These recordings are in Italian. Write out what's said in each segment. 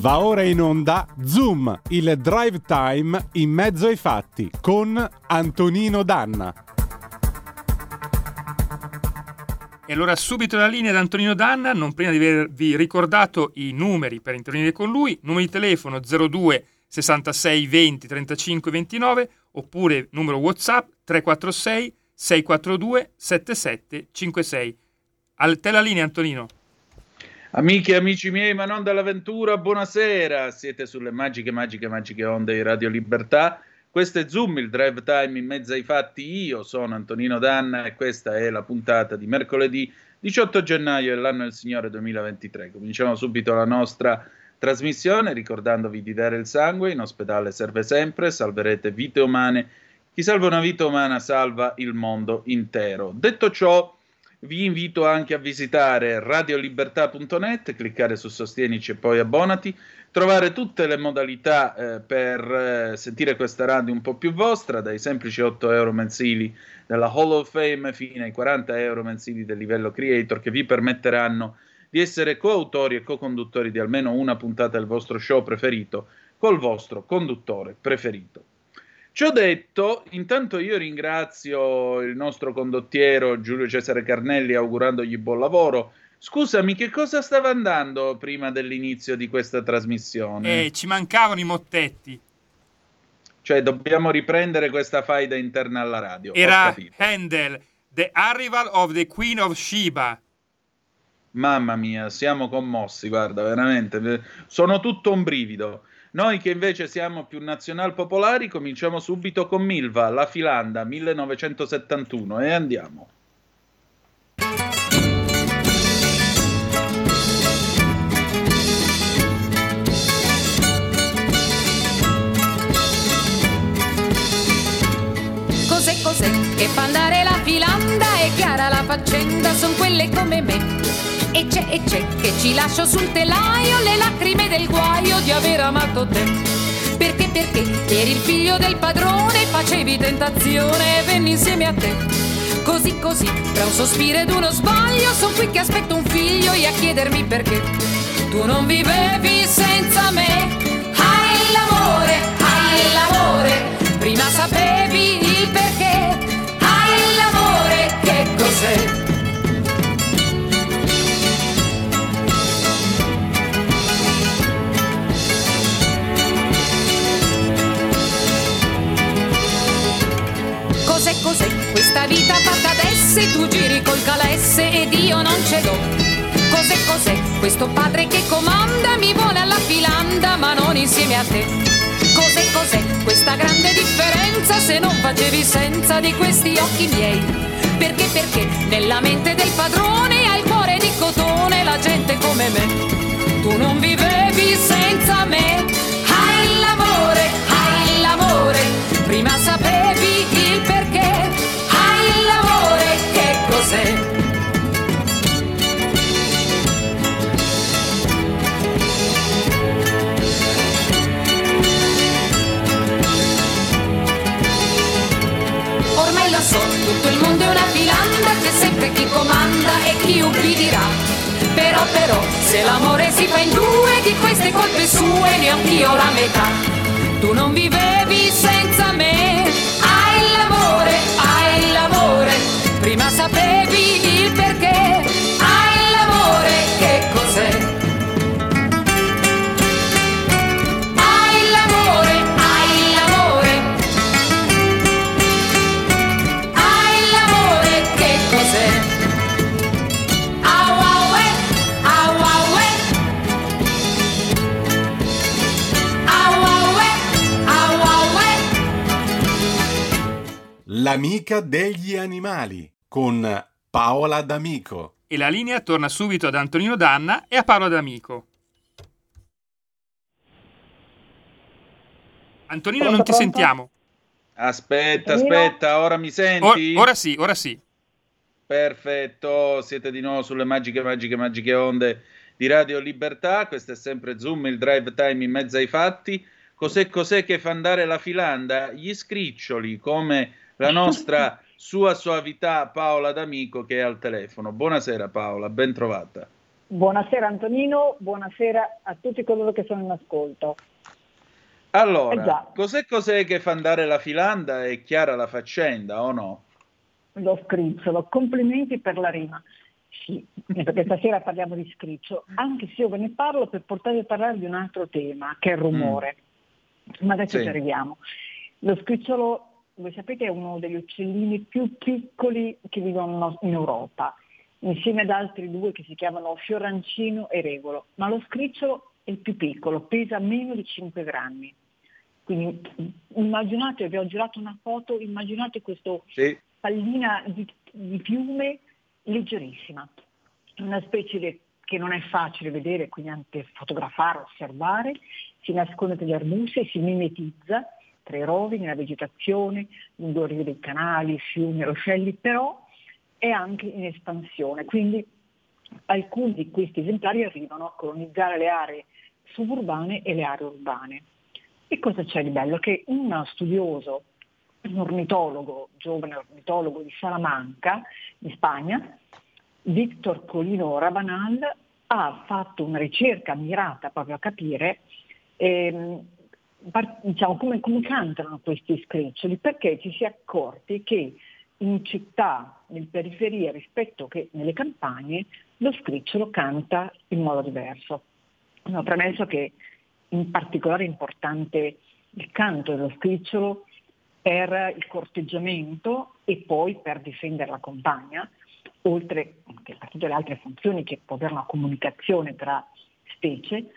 Va ora in onda Zoom, il drive time in mezzo ai fatti con Antonino Danna. E allora subito la linea da Antonino Danna, non prima di avervi ricordato i numeri per intervenire con lui, numero di telefono 02 66 20 35 29 oppure numero WhatsApp 346 642 7756. A te la linea Antonino. Amiche e amici miei, ma non dall'avventura, buonasera. Siete sulle magiche, magiche, magiche onde di Radio Libertà. Questo è Zoom, il drive time in mezzo ai fatti. Io sono Antonino Danna e questa è la puntata di mercoledì 18 gennaio dell'anno del Signore 2023. Cominciamo subito la nostra trasmissione ricordandovi di dare il sangue. In ospedale serve sempre, salverete vite umane. Chi salva una vita umana salva il mondo intero. Detto ciò, vi invito anche a visitare radiolibertà.net, cliccare su Sostienici e poi abbonati, trovare tutte le modalità eh, per eh, sentire questa radio un po' più vostra, dai semplici 8 euro mensili della Hall of Fame fino ai 40 euro mensili del livello creator che vi permetteranno di essere coautori e co-conduttori di almeno una puntata del vostro show preferito col vostro conduttore preferito. Ciò detto, intanto io ringrazio il nostro condottiero Giulio Cesare Carnelli augurandogli buon lavoro. Scusami, che cosa stava andando prima dell'inizio di questa trasmissione? Eh, ci mancavano i mottetti. Cioè, dobbiamo riprendere questa faida interna alla radio. Era Handel, The Arrival of the Queen of Sheba. Mamma mia, siamo commossi, guarda, veramente. Sono tutto un brivido. Noi che invece siamo più nazional popolari cominciamo subito con Milva, La Filanda 1971 e andiamo. Cos'è cos'è che fa andare la filanda? È chiara la faccenda, son quelle come me e c'è e c'è che ci lascio sul telaio le lacrime del guaio di aver amato te. Perché, perché eri il figlio del padrone, facevi tentazione e venni insieme a te. Così, così, tra un sospiro ed uno sbaglio, son qui che aspetto un figlio e a chiedermi perché. Tu non vivevi senza me, hai l'amore, hai l'amore, prima sapevi questa vita fatta d'esse? Tu giri col calesse ed io non ce l'ho. Cos'è, cos'è questo padre che comanda? Mi vuole alla filanda, ma non insieme a te. Cos'è, cos'è questa grande differenza se non facevi senza di questi occhi miei? Perché, perché nella mente del padrone il cuore di cotone, la gente come me. Tu non vivevi comanda e chi ubbidirà. Però, però, se l'amore si fa in due, di queste colpe sue neanch'io la metà. Tu non vivevi senza me, hai l'amore, hai l'amore prima sapevi il perché, L'amica degli animali con Paola D'Amico. E la linea torna subito ad Antonino Danna e a Paola D'Amico. Antonino, pronto, non ti pronto? sentiamo. Aspetta, aspetta, ora mi senti? Or- ora sì, ora sì. Perfetto, siete di nuovo sulle magiche, magiche, magiche onde di Radio Libertà. Questo è sempre Zoom, il drive time in mezzo ai fatti. Cos'è, cos'è che fa andare la filanda? Gli scriccioli, come la nostra sua soavità Paola D'Amico che è al telefono. Buonasera Paola, ben trovata. Buonasera Antonino, buonasera a tutti coloro che sono in ascolto. Allora, eh cos'è, cos'è che fa andare la filanda? È chiara la faccenda o no? Lo scricciolo, complimenti per la rima. Sì, perché stasera parliamo di scriccio, anche se io ve ne parlo per portarvi a parlare di un altro tema, che è il rumore. Mm. Ma adesso sì. ci arriviamo. Lo scricciolo, voi sapete, è uno degli uccellini più piccoli che vivono in Europa, insieme ad altri due che si chiamano fiorancino e regolo. Ma lo scricciolo è il più piccolo, pesa meno di 5 grammi. Quindi immaginate, vi ho girato una foto, immaginate questo sì. pallina di, di piume leggerissima, una specie di, che non è facile vedere, quindi anche fotografare, osservare, si nasconde tra gli arbusti e si mimetizza i rovi, nella vegetazione, lungo rive dei canali, fiumi, ruscelli, però è anche in espansione, quindi alcuni di questi esemplari arrivano a colonizzare le aree suburbane e le aree urbane. E cosa c'è di bello? Che uno studioso un ornitologo, giovane ornitologo di Salamanca, in Spagna, Victor Colino Rabanal, ha fatto una ricerca mirata proprio a capire ehm, diciamo, come, come, cantano questi scriccioli, perché ci si è accorti che in città, nel periferia rispetto che nelle campagne, lo scricciolo canta in modo diverso. Ho premesso che in particolare è importante il canto dello scricciolo per il corteggiamento e poi per difendere la compagna, oltre che per tutte le altre funzioni che può avere una comunicazione tra specie,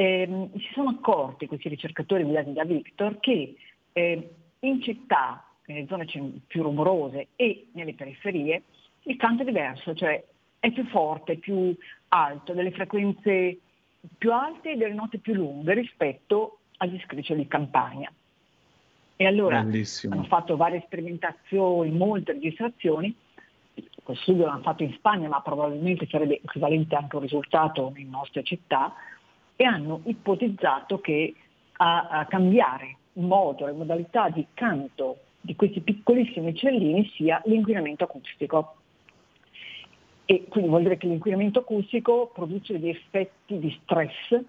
ehm, si sono accorti questi ricercatori guidati da Victor che eh, in città, nelle zone più rumorose e nelle periferie, il canto è diverso, cioè è più forte, più alto, delle frequenze più alte e delle note più lunghe rispetto agli scriccioli di campagna. E allora Bellissimo. hanno fatto varie sperimentazioni, molte registrazioni, questo studio l'hanno fatto in Spagna, ma probabilmente sarebbe equivalente anche un risultato in nostre città, e hanno ipotizzato che a, a cambiare modo, le modalità di canto di questi piccolissimi uccellini sia l'inquinamento acustico. E quindi vuol dire che l'inquinamento acustico produce degli effetti di stress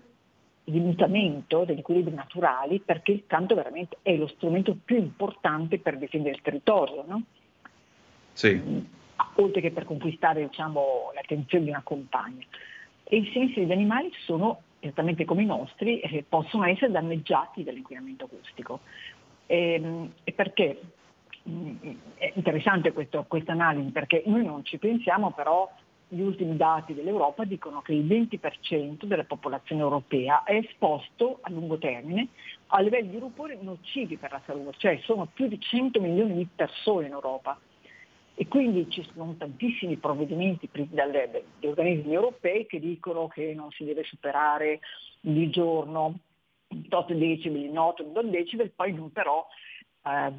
di mutamento degli equilibri naturali perché il canto veramente è lo strumento più importante per difendere il territorio, no? Sì. oltre che per conquistare diciamo, l'attenzione di una compagna. E i sensi degli animali sono, esattamente come i nostri, eh, possono essere danneggiati dall'inquinamento acustico. E, ehm, e perché? Mm, è interessante questa analisi perché noi non ci pensiamo però gli ultimi dati dell'Europa dicono che il 20% della popolazione europea è esposto a lungo termine a livelli di rumore nocivi per la salute, cioè sono più di 100 milioni di persone in Europa. E quindi ci sono tantissimi provvedimenti presi dagli organismi europei che dicono che non si deve superare di giorno 8 decibel, 8 decibel, poi però eh,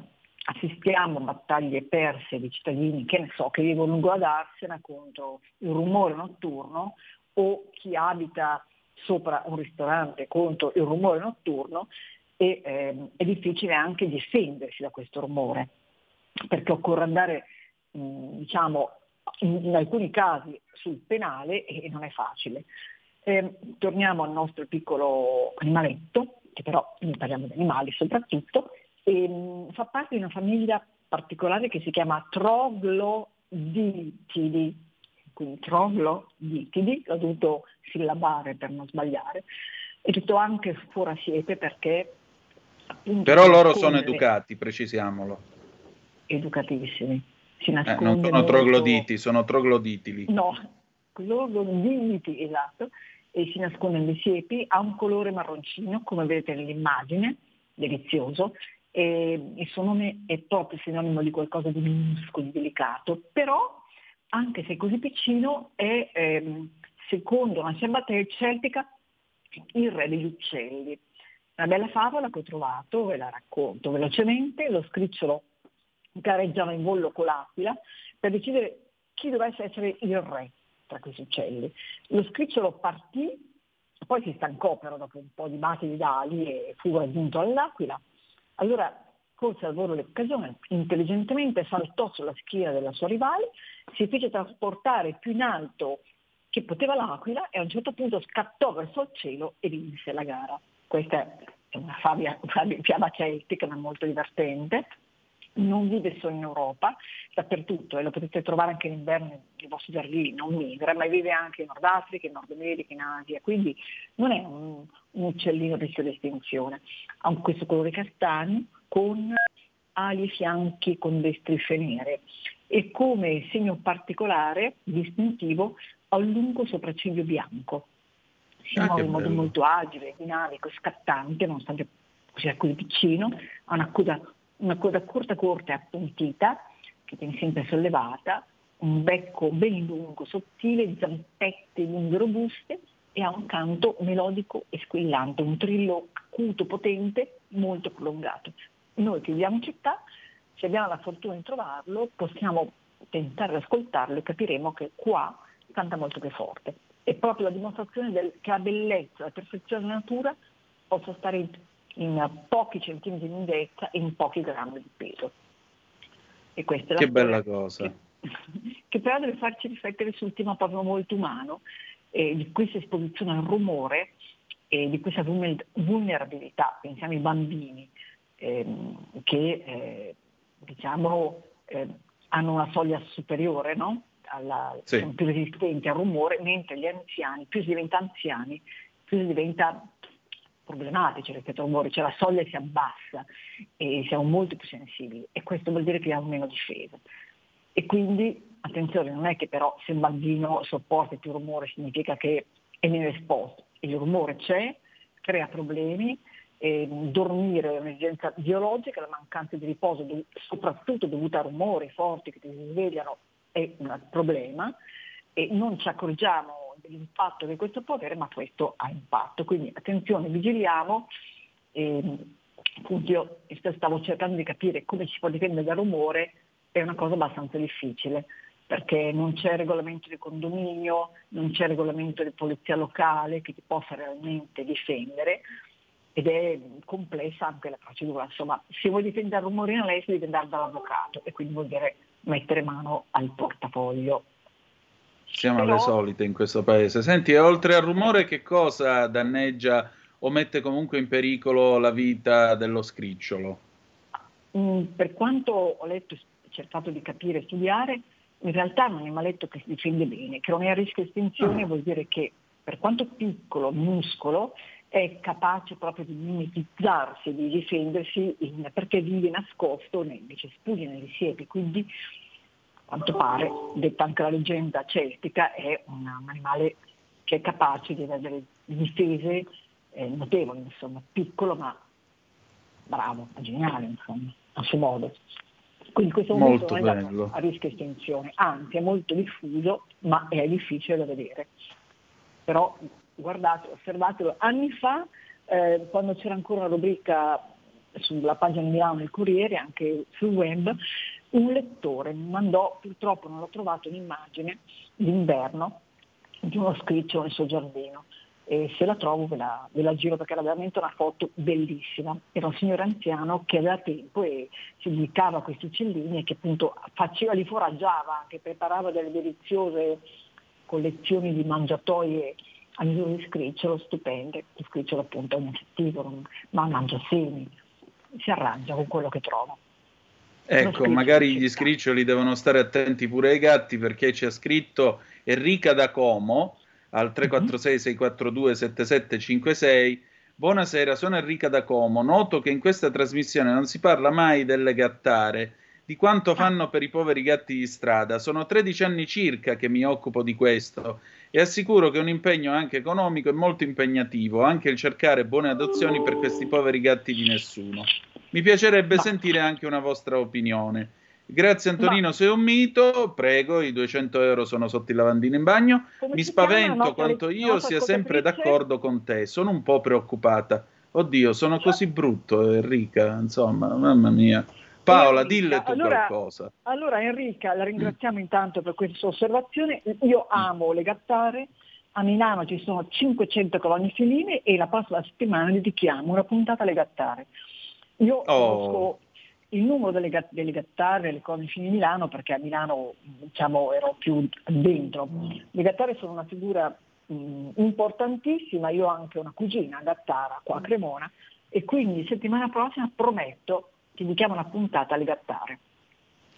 assistiamo a battaglie perse di cittadini che ne so, che ad Arsena contro il rumore notturno o chi abita sopra un ristorante contro il rumore notturno e eh, è difficile anche difendersi da questo rumore perché occorre andare mh, diciamo in, in, alcuni casi sul penale e non è facile. Eh, torniamo al nostro piccolo animaletto, che però noi parliamo di animali soprattutto, e, mh, fa parte di una famiglia particolare che si chiama trogloditidi, quindi trogloditidi, l'ho dovuto sillabare per non sbagliare, è tutto anche fuori siepe perché appunto... Però loro sono educati, precisiamolo. Educatissimi. Si eh, non sono trogloditi, sono trogloditili. No, trogloditi, esatto, e si nasconde nelle siepi, ha un colore marroncino, come vedete nell'immagine, delizioso, e il suo nome è proprio sinonimo di qualcosa di minuscolo, di delicato, però anche se così piccino è, ehm, secondo una battaglia celtica, il re degli uccelli. Una bella favola che ho trovato, ve la racconto velocemente, lo scricciolo gareggiava in vollo con l'aquila per decidere chi dovesse essere il re tra questi uccelli. Lo scricciolo partì, poi si stancò però dopo un po' di battiti d'ali e fu raggiunto all'aquila, allora colse al volo l'occasione, intelligentemente saltò sulla schiena della sua rivale, si fece trasportare più in alto che poteva l'aquila e a un certo punto scattò verso il cielo e vinse la gara. Questa è una fiaba celtica ma molto divertente non vive solo in Europa, dappertutto e lo potete trovare anche in inverno nei vostri giardini, non migra, ma vive anche in Nord Africa, in Nord America, in Asia, quindi non è un, un uccellino a rischio di estinzione. Ha questo colore castagno con ali e fianchi con le strisce nere e come segno particolare, distintivo, ha un lungo sopracciglio bianco. Si ah, muove in modo molto agile, dinamico, scattante, nonostante sia così piccino, ha una coda una coda corta corta e appuntita, che tiene sempre sollevata, un becco ben lungo, sottile, zampette lunghe robuste e ha un canto melodico e squillante, un trillo acuto, potente, molto prolungato. Noi che viviamo in città, se abbiamo la fortuna di trovarlo, possiamo tentare di ascoltarlo e capiremo che qua canta molto più forte. È proprio la dimostrazione del, che la bellezza, la perfezione della natura possa stare in pochi centimetri di lunghezza e in pochi grammi di peso. E questa è la che bella cosa. Che, che, però deve farci riflettere sul tema proprio molto umano eh, di questa esposizione al rumore e di questa vulnerabilità. Pensiamo ai bambini ehm, che eh, diciamo, eh, hanno una soglia superiore, no? Alla, sì. sono più resistenti al rumore, mentre gli anziani, più si diventa anziani, più si diventa problematici al rumore, cioè la soglia si abbassa e siamo molto più sensibili e questo vuol dire che abbiamo meno difesa. E quindi, attenzione, non è che però se un bambino sopporta più rumore significa che è meno esposto. Il rumore c'è, crea problemi, eh, dormire è un'esigenza biologica, la mancanza di riposo, soprattutto dovuta a rumori forti che ti svegliano, è un problema e non ci accorgiamo dell'impatto che questo può avere, ma questo ha impatto. Quindi attenzione, vigiliamo. E, appunto io stavo cercando di capire come si può difendere dal rumore, è una cosa abbastanza difficile perché non c'è regolamento di condominio, non c'è regolamento di polizia locale che ti possa realmente difendere ed è complessa anche la procedura. Insomma, se vuoi difendere dal rumore in lei si deve andare dall'avvocato e quindi vuol dire mettere mano al portafoglio siamo Però... alle solite in questo paese. Senti, oltre al rumore, che cosa danneggia o mette comunque in pericolo la vita dello scricciolo? Mm, per quanto ho letto, cercato di capire e studiare, in realtà non è mai letto che si difende bene, che non è a rischio estinzione, ah. vuol dire che per quanto piccolo, muscolo, è capace proprio di mimetizzarsi, di difendersi in, perché vive nascosto nei cespugli, nelle siepi, quindi quanto pare, detta anche la leggenda celtica, è un animale che è capace di avere delle difese eh, notevoli, insomma, piccolo ma bravo, geniale, insomma, a suo modo. Quindi questo non è a rischio estinzione, anzi è molto diffuso, ma è difficile da vedere. Però guardate, osservatelo, anni fa, eh, quando c'era ancora una rubrica sulla pagina di Milano del Corriere, anche sul web, un lettore mi mandò, purtroppo non l'ho trovato, un'immagine d'inverno di uno scriccio nel suo giardino e se la trovo ve la, ve la, giro perché era veramente una foto bellissima. Era un signore anziano che aveva tempo e si dedicava a questi uccellini e che appunto faceva, li foraggiava, che preparava delle deliziose collezioni di mangiatoie a misura di scricciolo stupende. Lo scricciolo appunto è un insettivoro, ma mangia semi, si arrangia con quello che trova. Ecco, magari gli scriccioli devono stare attenti pure ai gatti perché ci ha scritto Enrica da Como al 346 642 7756. Buonasera, sono Enrica da Como. Noto che in questa trasmissione non si parla mai delle gattare, di quanto fanno per i poveri gatti di strada. Sono 13 anni circa che mi occupo di questo e assicuro che è un impegno anche economico e molto impegnativo, anche il cercare buone adozioni per questi poveri gatti di nessuno. Mi piacerebbe no. sentire anche una vostra opinione. Grazie Antonino, no. sei un mito, prego, i 200 euro sono sotto il lavandino in bagno. Come Mi spavento quanto io sia sempre d'accordo con te, sono un po' preoccupata. Oddio, sono così brutto Enrica, insomma, mamma mia. Paola, dille tu allora, qualcosa. Allora Enrica, la ringraziamo mm. intanto per questa osservazione. Io amo le gattare, a Milano ci sono 500 colonie feline e la prossima settimana dedichiamo una puntata alle gattare. Io oh. conosco il numero delle, delle gattare e le cornici di Milano, perché a Milano diciamo, ero più dentro. Le gattare sono una figura mh, importantissima, io ho anche una cugina gattara qua a Cremona e quindi settimana prossima prometto che vi chiamo una puntata alle gattare.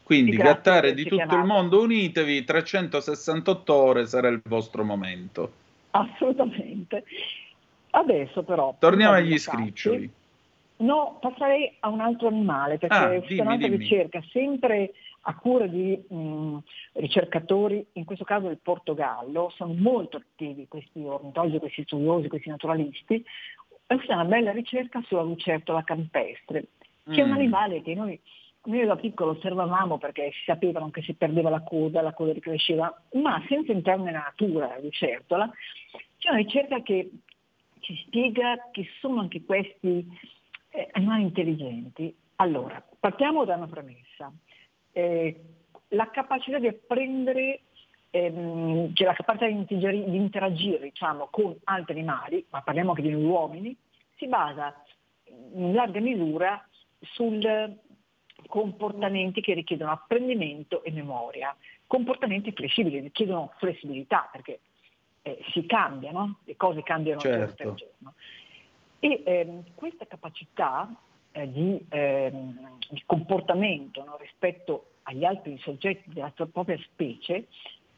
Quindi gattare di tutto chiamato. il mondo, unitevi, 368 ore sarà il vostro momento. Assolutamente. Adesso però... Torniamo agli scriccioli. No, passerei a un altro animale, perché ah, è un'altra ricerca, sempre a cura di mh, ricercatori, in questo caso del Portogallo, sono molto attivi questi ornitologi, questi studiosi, questi naturalisti, è una bella ricerca sulla lucertola campestre, che mm. è un mm. animale che noi, noi da piccolo osservavamo perché si sapevano che si perdeva la coda, la coda ricresceva, ma senza entrare nella natura la lucertola, c'è una ricerca che ci spiega che sono anche questi eh, animali intelligenti. Allora, partiamo da una premessa. Eh, la capacità di apprendere, ehm, cioè la capacità di interagire, di interagire diciamo, con altri animali, ma parliamo anche di uomini, si basa in larga misura su comportamenti che richiedono apprendimento e memoria, comportamenti flessibili, richiedono flessibilità perché eh, si cambiano, le cose cambiano certo. giorno per giorno. E ehm, questa capacità eh, di, ehm, di, comportamento no, rispetto agli altri soggetti della propria specie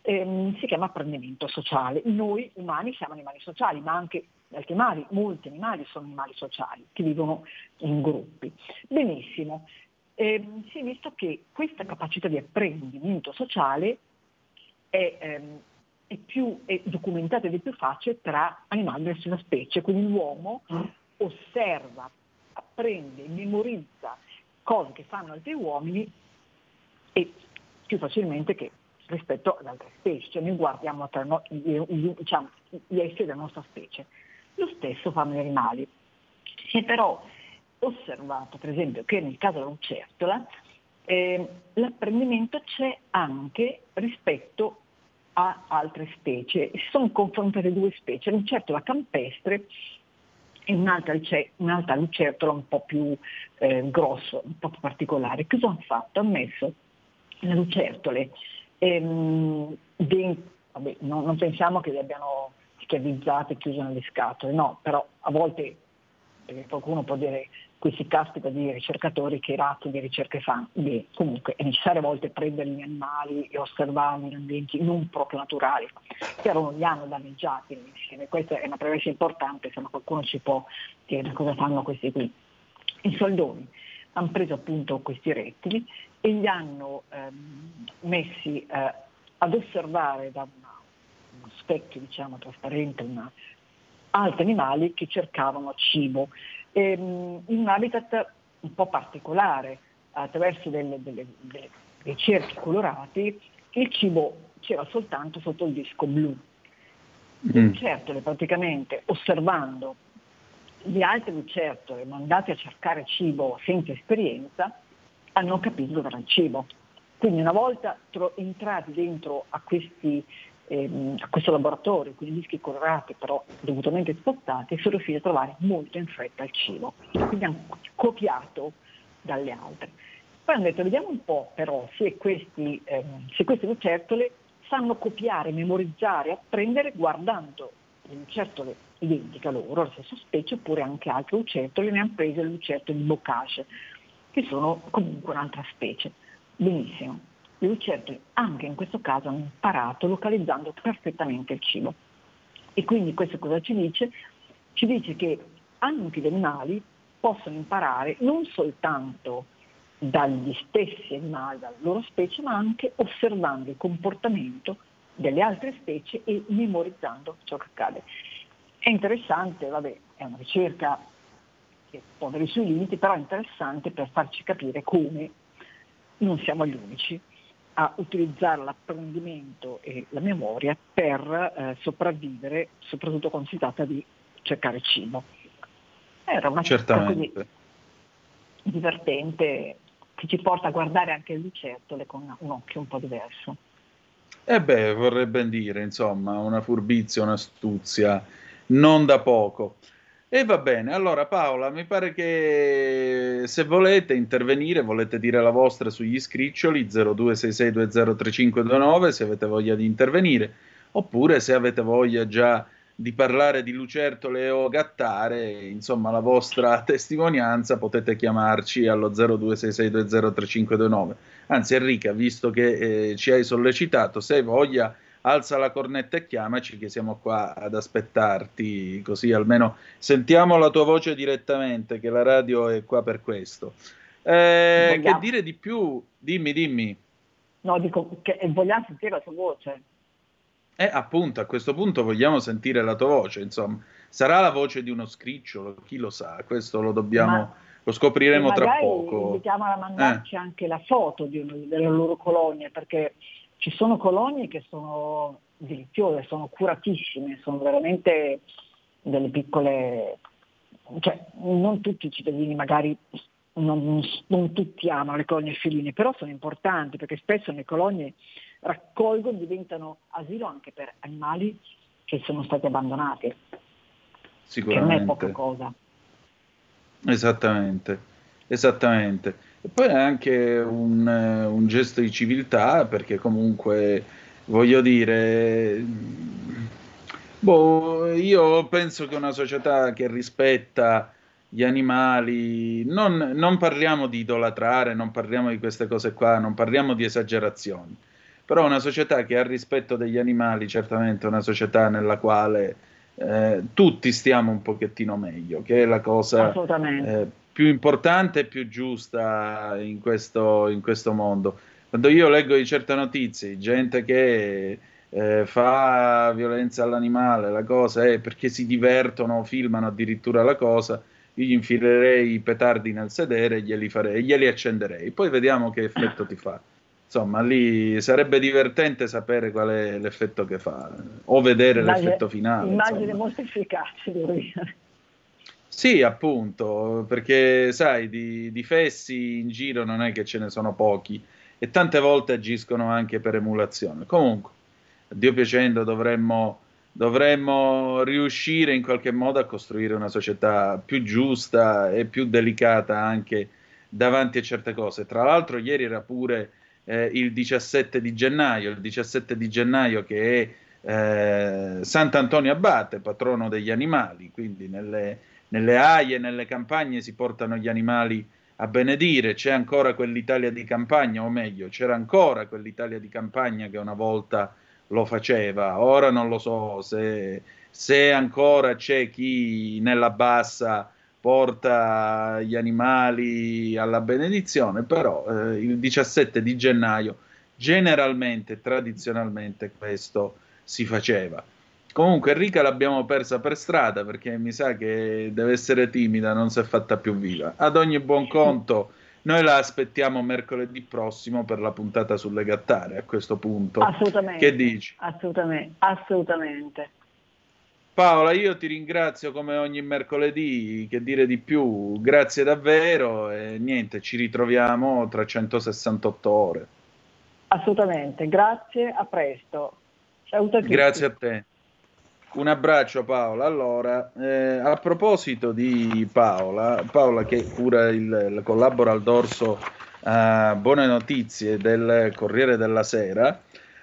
ehm, si chiama apprendimento sociale. Noi umani siamo animali sociali, ma anche altri animali, molti animali sono animali sociali che vivono in gruppi. Benissimo. Eh, si è visto che questa capacità di apprendimento sociale è, è, più, è documentata ed è più facile tra animali della stessa specie, quindi l'uomo osserva, apprende, memorizza cose che fanno altri uomini e più facilmente che rispetto ad altre specie, cioè noi guardiamo tra no, diciamo, gli esseri della nostra specie. Lo stesso fanno gli animali. Si è però osservato, per esempio, che nel caso della lucertola eh, l'apprendimento c'è anche rispetto a altre specie. Si sono confrontate due specie, la lucertola campestre e un'altra, un'altra lucertola un po' più eh, grosso, un po' più particolare. Cosa hanno fatto? Hanno messo le lucertole ehm, dentro, vabbè, non, non, pensiamo che le abbiano schiavizzate e chiuse nelle scatole, no, però a volte perché qualcuno può dire qui si caspita di ricercatori che razzo di ricerche fanno. Beh, comunque è necessario a volte prendere gli animali e osservarli in ambienti non proprio naturali, però non li hanno danneggiati insieme. Questa è una premessa importante, se no qualcuno ci può dire cosa fanno questi qui. I soldoni hanno preso appunto questi rettili e li hanno ehm, messi eh, ad osservare da uno specchio diciamo, trasparente una, altri animali che cercavano cibo ehm, in un habitat un po' particolare, attraverso delle, delle, delle, dei cerchi colorati, il cibo c'era soltanto sotto il disco blu. Mm. lucertole praticamente osservando gli altri lucertole mandate a cercare cibo senza esperienza hanno capito dove era il cibo. Quindi una volta entrati dentro a questi ehm, a questo laboratorio, quindi dischi colorati però dovutamente spostati, sono riusciti a trovare molto in fretta il cibo. Quindi hanno copiato dalle altre. Poi hanno detto vediamo un po' però se, questi, ehm, se queste lucertole sanno copiare, memorizzare, apprendere guardando le lucertole identiche a loro, la stessa specie, oppure anche altre lucertole, ne hanno prese le lucertole di bocage, che sono comunque un'altra specie. Benissimo le lucertole anche in questo caso hanno imparato localizzando perfettamente il cibo. E quindi questo cosa ci dice? Ci dice che anche gli animali possono imparare non soltanto dagli stessi animali, dalla loro specie, ma anche osservando il comportamento delle altre specie e memorizzando ciò che accade. È interessante, vabbè, è una ricerca che avere i suoi limiti, però è interessante per farci capire come non siamo gli unici a utilizzare l'apprendimento e la memoria per eh, sopravvivere, soprattutto quando si tratta di cercare cibo. Era una cosa divertente che ci porta a guardare anche le lucertole con un occhio un po' diverso. Eh beh, vorrei ben dire, insomma, una furbizia, un'astuzia, non da poco. E va bene, allora Paola, mi pare che se volete intervenire, volete dire la vostra sugli scriccioli 0266203529 se avete voglia di intervenire, oppure se avete voglia già di parlare di lucertole o gattare, insomma la vostra testimonianza potete chiamarci allo 0266203529. Anzi Enrica, visto che eh, ci hai sollecitato, se hai voglia alza la cornetta e chiamaci che siamo qua ad aspettarti, così almeno sentiamo la tua voce direttamente, che la radio è qua per questo. Eh, che dire di più? Dimmi, dimmi. No, dico che vogliamo sentire la tua voce. Eh, appunto, a questo punto vogliamo sentire la tua voce, insomma. Sarà la voce di uno scricciolo, chi lo sa, questo lo dobbiamo... Ma lo scopriremo tra poco. Invitiamola a mandarci eh. anche la foto di una delle loro colonie, perché ci sono colonie che sono deliziose, sono curatissime, sono veramente delle piccole, cioè non tutti i cittadini magari non, non, tutti amano le colonie feline, però sono importanti perché spesso le colonie raccolgono, diventano asilo anche per animali che sono stati abbandonati. Sicuramente. Che non è poca cosa. Esattamente, esattamente. E poi è anche un, un gesto di civiltà perché comunque voglio dire, boh, io penso che una società che rispetta gli animali, non, non, parliamo di idolatrare, non parliamo di queste cose qua, non parliamo di esagerazioni, però una società che ha rispetto degli animali certamente è una società nella quale eh, tutti stiamo un pochettino meglio, che è la cosa eh, più importante e più giusta in questo, in questo mondo. Quando io leggo di certe notizie, gente che eh, fa violenza all'animale, la cosa è perché si divertono, filmano addirittura la cosa, io gli infilerei i petardi nel sedere e glieli, farei, glieli accenderei. Poi vediamo che effetto ti fa. Insomma, lì sarebbe divertente sapere qual è l'effetto che fa, o vedere immagine, l'effetto finale. Immagine insomma. molto efficace, devo dire. Sì, appunto, perché sai, di, di, fessi in giro non è che ce ne sono pochi e tante volte agiscono anche per emulazione. Comunque, Dio piacendo, dovremmo, dovremmo riuscire in qualche modo a costruire una società più giusta e più delicata anche davanti a certe cose. Tra l'altro, ieri era pure eh, il 17 di gennaio, il 17 di gennaio che è eh, Sant'Antonio Abate, patrono degli animali, quindi nelle nelle aie, nelle campagne si portano gli animali a benedire, c'è ancora quell'Italia di campagna, o meglio, c'era ancora quell'Italia di campagna che una volta lo faceva, ora non lo so se, se ancora c'è chi nella bassa porta gli animali alla benedizione, però eh, il 17 di gennaio generalmente, tradizionalmente questo si faceva. Comunque Enrica l'abbiamo persa per strada perché mi sa che deve essere timida, non si è fatta più viva. Ad ogni buon conto, noi la aspettiamo mercoledì prossimo per la puntata sulle gattare a questo punto. Assolutamente. Che dici? Assolutamente, assolutamente. Paola, io ti ringrazio come ogni mercoledì, che dire di più, grazie davvero e niente, ci ritroviamo tra 168 ore. Assolutamente, grazie, a presto. Ciao a tutti. Grazie a te. Un abbraccio Paola. Allora, eh, a proposito di Paola, Paola che cura il, il collabora al dorso uh, Buone Notizie del Corriere della Sera,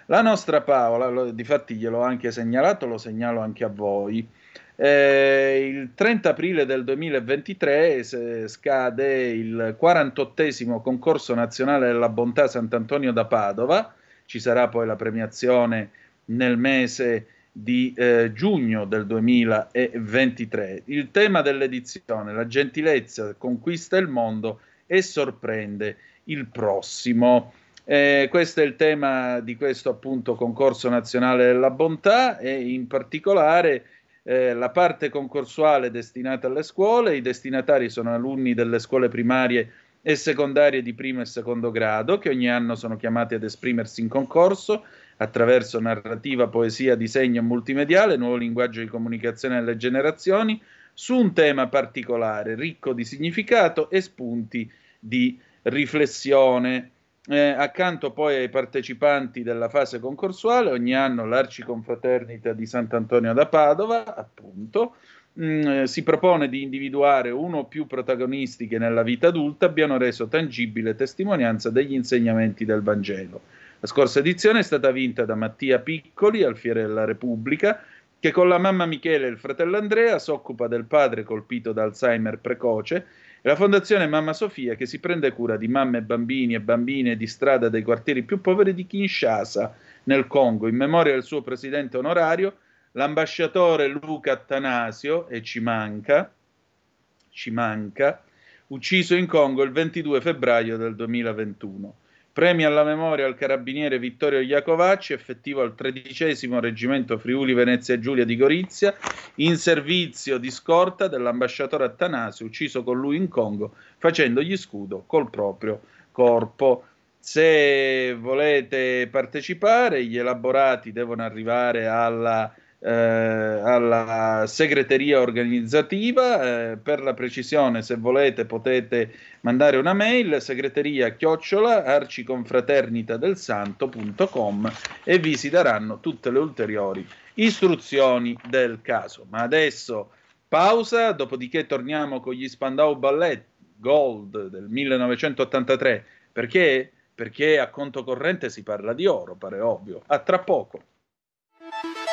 la nostra Paola, lo, difatti gliel'ho anche segnalato, lo segnalo anche a voi, eh, il 30 aprile del 2023 scade il 48 concorso nazionale della bontà Sant'Antonio da Padova, ci sarà poi la premiazione nel mese di eh, giugno del 2023. Il tema dell'edizione, la gentilezza conquista il mondo e sorprende il prossimo. Eh, questo è il tema di questo appunto concorso nazionale della bontà e in particolare eh, la parte concorsuale destinata alle scuole, i destinatari sono alunni delle scuole primarie e secondarie di primo e secondo grado che ogni anno sono chiamati ad esprimersi in concorso attraverso narrativa, poesia, disegno multimediale, nuovo linguaggio di comunicazione alle generazioni, su un tema particolare, ricco di significato e spunti di riflessione. Eh, accanto poi ai partecipanti della fase concorsuale, ogni anno l'Arciconfraternita di Sant'Antonio da Padova, appunto, mh, mm, si propone di individuare uno o più protagonisti che nella vita adulta abbiano reso tangibile testimonianza degli insegnamenti del Vangelo. La scorsa edizione è stata vinta da Mattia Piccoli, alfiere della Repubblica, che con la mamma Michele e il fratello Andrea si occupa del padre colpito da Alzheimer precoce e la Fondazione Mamma Sofia che si prende cura di mamme, bambini e bambine di strada dei quartieri più poveri di Kinshasa, nel Congo, in memoria del suo presidente onorario, l'ambasciatore Luca Attanasio, e ci manca, ci manca, ucciso in Congo il 22 febbraio del 2021. Premi alla memoria al carabiniere Vittorio Iacovacci, effettivo al tredicesimo reggimento Friuli Venezia Giulia di Gorizia, in servizio di scorta dell'ambasciatore Attanasio, ucciso con lui in Congo, facendogli scudo col proprio corpo. Se volete partecipare, gli elaborati devono arrivare alla eh, alla segreteria organizzativa. Eh, per la precisione, se volete, potete mandare una mail segreteria chiocciola arciconfraternitadelsanto.com e vi si daranno tutte le ulteriori istruzioni del caso. Ma adesso pausa, dopodiché torniamo con gli Spandau Ballet Gold del 1983. Perché? Perché a conto corrente si parla di oro, pare ovvio. A tra poco.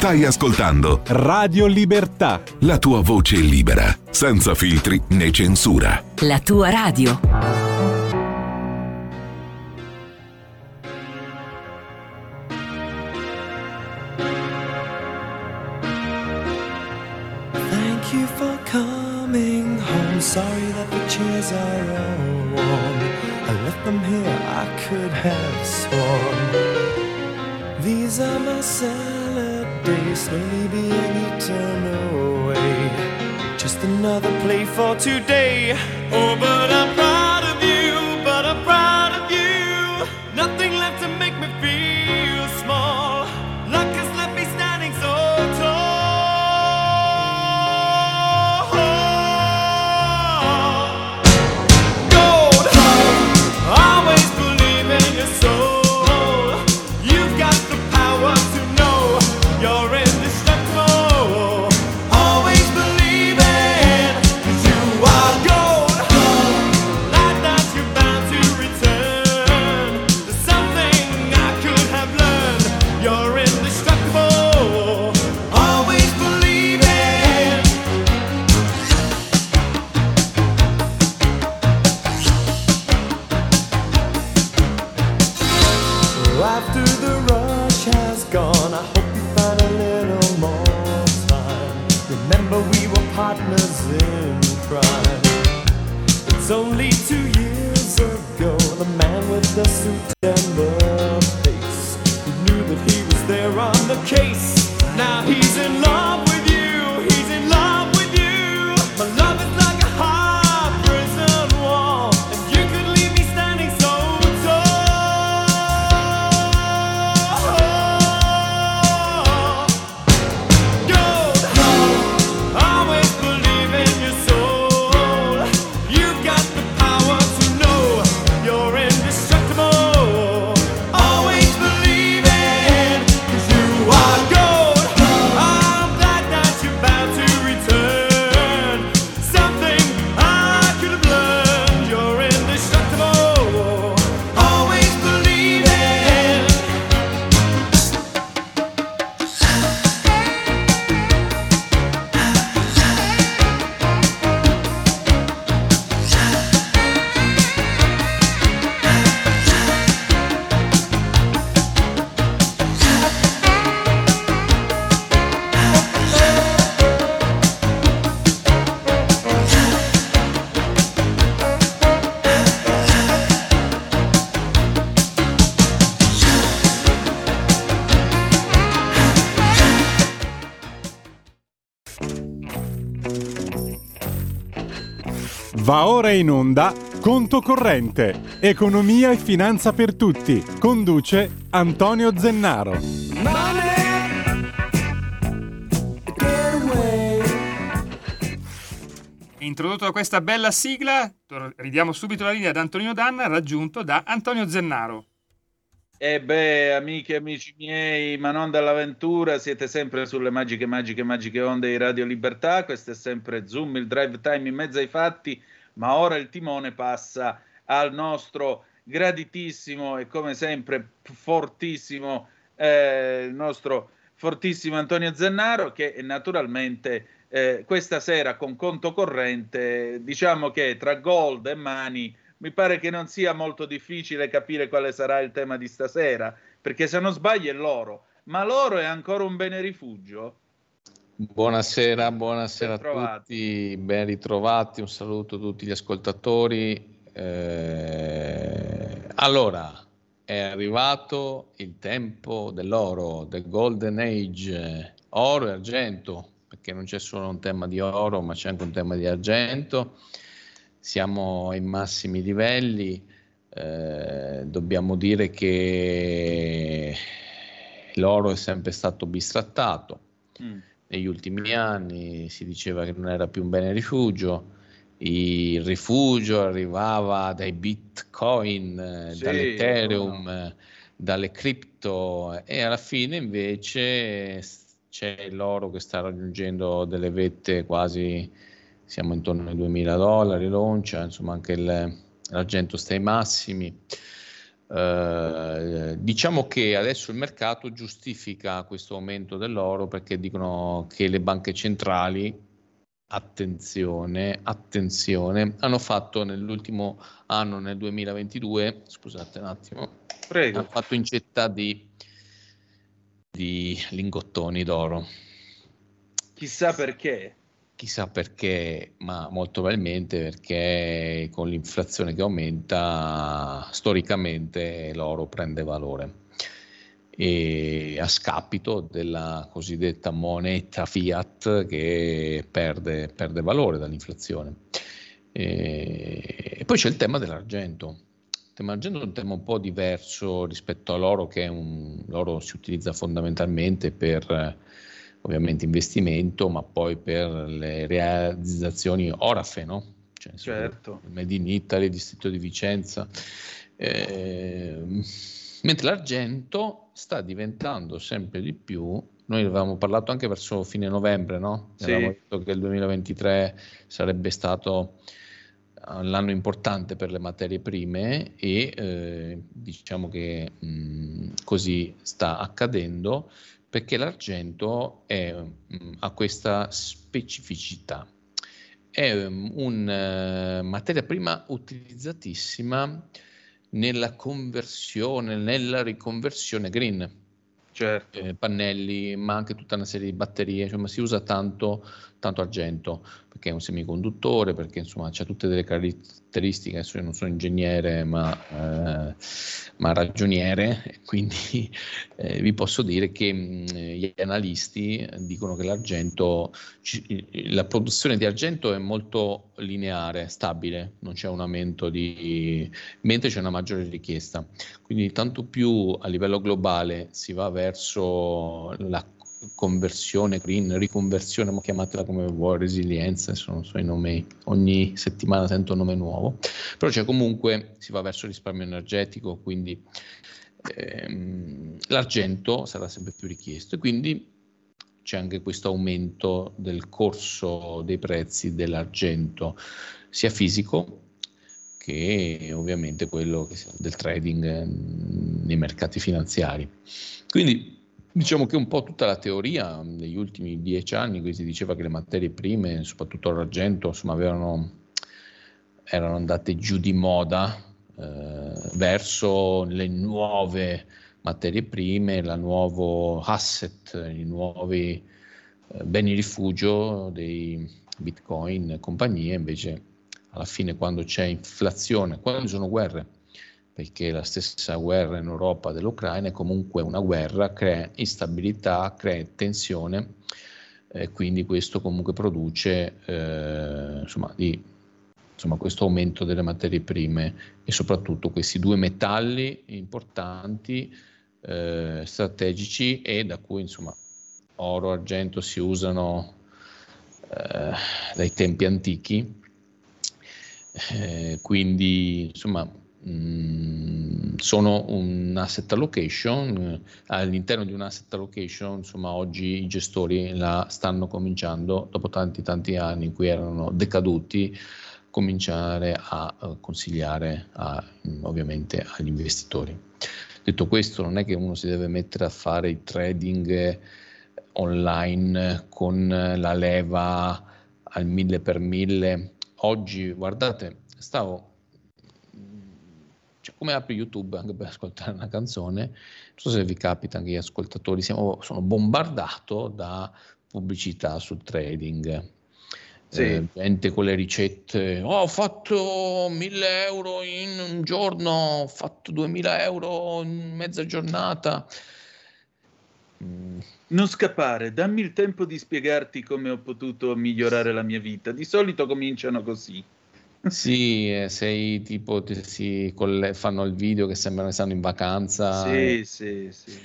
Stai ascoltando Radio Libertà. La tua voce libera, senza filtri né censura. La tua radio. have sworn. These are my salad grace, maybe an eternal way. Just another play for today. Oh, but I promise. Va ora in onda Conto Corrente, Economia e Finanza per Tutti. Conduce Antonio Zennaro. Introdotto da questa bella sigla, ridiamo subito la linea ad Antonino Danna, raggiunto da Antonio Zennaro. E beh, amiche e amici miei, ma non dall'avventura, siete sempre sulle magiche, magiche, magiche onde di Radio Libertà. Questo è sempre Zoom, il drive time in mezzo ai fatti. Ma ora il timone passa al nostro graditissimo e come sempre fortissimo, eh, il nostro fortissimo Antonio Zennaro, che naturalmente eh, questa sera con conto corrente, diciamo che tra gold e mani mi pare che non sia molto difficile capire quale sarà il tema di stasera, perché se non sbaglio è l'oro, ma l'oro è ancora un bene rifugio? Buonasera, buonasera a tutti, ben ritrovati, un saluto a tutti gli ascoltatori. Eh, allora, è arrivato il tempo dell'oro, del Golden Age, oro e argento, perché non c'è solo un tema di oro, ma c'è anche un tema di argento siamo ai massimi livelli, eh, dobbiamo dire che l'oro è sempre stato bistrattato. Mm. Negli ultimi anni si diceva che non era più un bene rifugio, il rifugio arrivava dai bitcoin, eh, sì, dall'ethereum, no. dalle cripto e alla fine invece c'è l'oro che sta raggiungendo delle vette quasi siamo intorno ai 2000 dollari l'oncia, insomma anche il, l'argento sta ai massimi. Eh, diciamo che adesso il mercato giustifica questo aumento dell'oro perché dicono che le banche centrali, attenzione, attenzione, hanno fatto nell'ultimo anno, nel 2022, scusate un attimo, Prego. hanno fatto incetta di, di lingottoni d'oro. Chissà perché. Chissà perché, ma molto probabilmente perché con l'inflazione che aumenta, storicamente l'oro prende valore e a scapito della cosiddetta moneta fiat che perde, perde valore dall'inflazione. E, e, poi c'è il tema dell'argento. Il tema dell'argento è un tema un po' diverso rispetto all'oro, che un, l'oro si utilizza fondamentalmente per ovviamente investimento, ma poi per le realizzazioni orafe, no? Cioè, certo. Made in Italy, distretto di Vicenza. Eh, mentre l'argento sta diventando sempre di più, noi avevamo parlato anche verso fine novembre, no? Sì. Avevamo detto che il 2023 sarebbe stato eh, l'anno importante per le materie prime e eh, diciamo che mh, così sta accadendo perché l'argento è, mm, ha questa specificità. È um, una uh, materia prima utilizzatissima nella conversione, nella riconversione green. Certo. Eh, pannelli, ma anche tutta una serie di batterie, insomma si usa tanto, tanto argento perché è un semiconduttore, perché insomma c'è tutte delle caratteristiche, adesso io non sono ingegnere ma, eh, ma ragioniere, quindi eh, vi posso dire che mh, mm, gli analisti dicono che l'argento, la produzione di argento è molto lineare, stabile, non c'è un aumento di, mentre c'è una maggiore richiesta, quindi tanto più a livello globale si va verso la conversione, green, riconversione, ma chiamatela come vuoi, resilienza, sono, i nomi, ogni settimana sento un nome nuovo, però cioè comunque si va verso il risparmio energetico, quindi ehm, l'argento sarà sempre più richiesto e quindi c'è anche questo aumento del corso dei prezzi dell'argento, sia fisico che ovviamente quello del trading eh, nei mercati finanziari. Quindi Diciamo che un po' tutta la teoria negli ultimi dieci anni, qui si diceva che le materie prime, soprattutto l'argento, insomma, avevano, erano andate giù di moda eh, verso le nuove materie prime, il nuovo asset, i nuovi eh, beni rifugio dei bitcoin e compagnie, invece alla fine quando c'è inflazione, quando ci sono guerre, perché la stessa guerra in Europa dell'Ucraina è comunque una guerra, crea instabilità, crea tensione, e quindi questo comunque produce eh, insomma, di insomma, questo aumento delle materie prime e soprattutto questi due metalli importanti, eh, strategici e da cui insomma, oro e argento si usano eh, dai tempi antichi. Eh, quindi insomma mm, sono un asset allocation all'interno di un asset allocation insomma oggi i gestori la stanno cominciando dopo tanti tanti anni in cui erano decaduti cominciare a uh, consigliare a, mm, ovviamente agli investitori. Detto questo, non è che uno si deve mettere a fare il trading online con la leva al mille per mille. Oggi, guardate, stavo come apri YouTube anche per ascoltare una canzone, non so se vi capita anche gli ascoltatori, siamo, sono bombardato da pubblicità sul trading sì. eh, gente con le ricette, oh, ho fatto 1000 euro in un giorno, ho fatto 2000 euro in mezza giornata. Mm. Non scappare, dammi il tempo di spiegarti come ho potuto migliorare la mia vita. Di solito cominciano così. Sì, eh, sei tipo, ti, si, coll- fanno il video che sembrano che stanno in vacanza. Sì, sì, sì.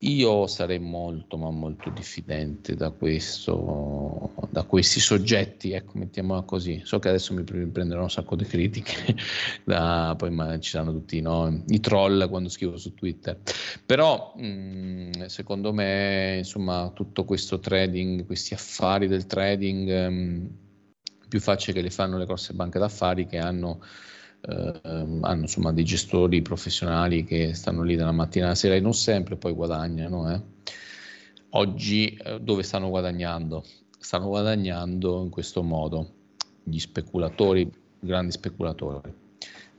Io sarei molto, ma molto diffidente da questo, da questi soggetti, ecco, mettiamola così. So che adesso mi prenderò un sacco di critiche, da, poi ma, ci saranno tutti no, i troll quando scrivo su Twitter. Però, mh, mm, secondo me, insomma, tutto questo trading, questi affari del trading, mh, mm, più facile che li fanno le grosse banche d'affari che hanno eh, hanno insomma dei gestori professionali che stanno lì dalla mattina alla sera e non sempre poi guadagnano. Eh. Oggi eh, dove stanno guadagnando? Stanno guadagnando in questo modo gli speculatori, grandi speculatori.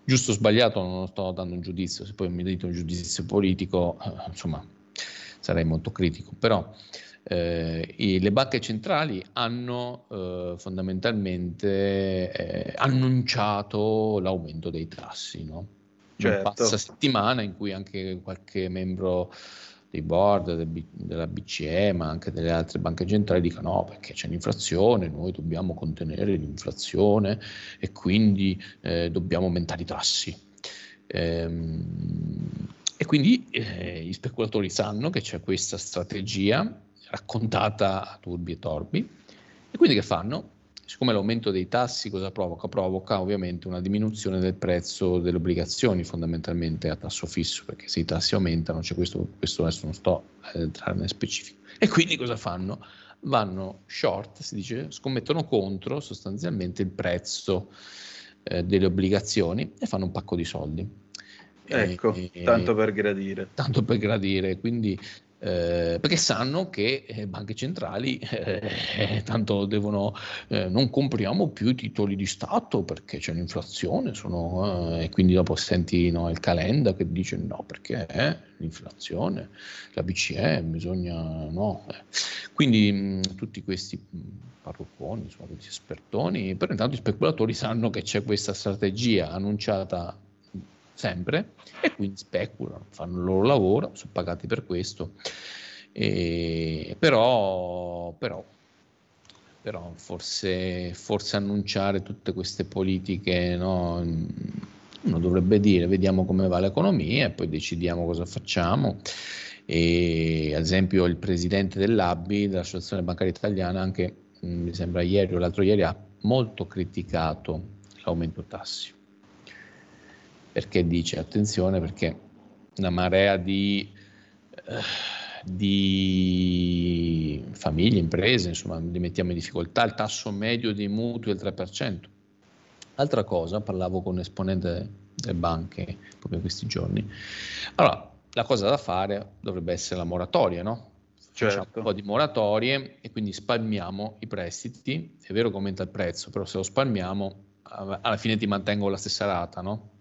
Giusto o sbagliato non sto dando un giudizio, se poi mi dite un giudizio politico, eh, insomma, sarei molto critico, però eh, le banche centrali hanno eh, fondamentalmente eh, annunciato l'aumento dei tassi, no? Certo. passa settimana in cui anche qualche membro dei board del, della BCE, ma anche delle altre banche centrali dicono no, perché c'è l'inflazione, noi dobbiamo contenere l'inflazione e quindi eh, dobbiamo aumentare i tassi. Ehm, e quindi eh, gli speculatori sanno che c'è questa strategia raccontata a turbi e torbi. E quindi che fanno? Siccome l'aumento dei tassi cosa provoca? Provoca ovviamente una diminuzione del prezzo delle obbligazioni fondamentalmente a tasso fisso, perché se i tassi aumentano, c'è questo, questo adesso non sto a entrare nel specifico. E quindi cosa fanno? Vanno short, si dice, scommettono contro sostanzialmente il prezzo eh, delle obbligazioni e fanno un pacco di soldi. Ecco, e, tanto per gradire. Tanto per gradire, quindi eh, perché sanno che eh, banche centrali eh, tanto devono eh, non compriamo più titoli di Stato perché c'è l'inflazione sono, eh, e quindi dopo senti no, il calenda che dice no perché l'inflazione la BCE bisogna no quindi mh, tutti questi parrucconi questi espertoni però intanto i speculatori sanno che c'è questa strategia annunciata sempre e quindi speculano, fanno il loro lavoro, sono pagati per questo. E, però, però, però forse, forse, annunciare tutte queste politiche, no, uno dovrebbe dire vediamo come va l'economia e poi decidiamo cosa facciamo. E, ad esempio il presidente dell'ABI, dell'Associazione Bancaria Italiana, anche mi sembra ieri o l'altro ieri, ha molto criticato l'aumento tassi perché dice attenzione perché una marea di, eh, di famiglie, imprese, insomma, li mettiamo in difficoltà, il tasso medio dei mutui è il 3%. Altra cosa, parlavo con un esponente delle banche proprio in questi giorni. Allora, la cosa da fare dovrebbe essere la moratoria, no? Facciamo certo. un po' di moratorie e quindi spalmiamo i prestiti. È vero che aumenta il prezzo, però se lo spalmiamo alla fine ti mantengo la stessa rata, no?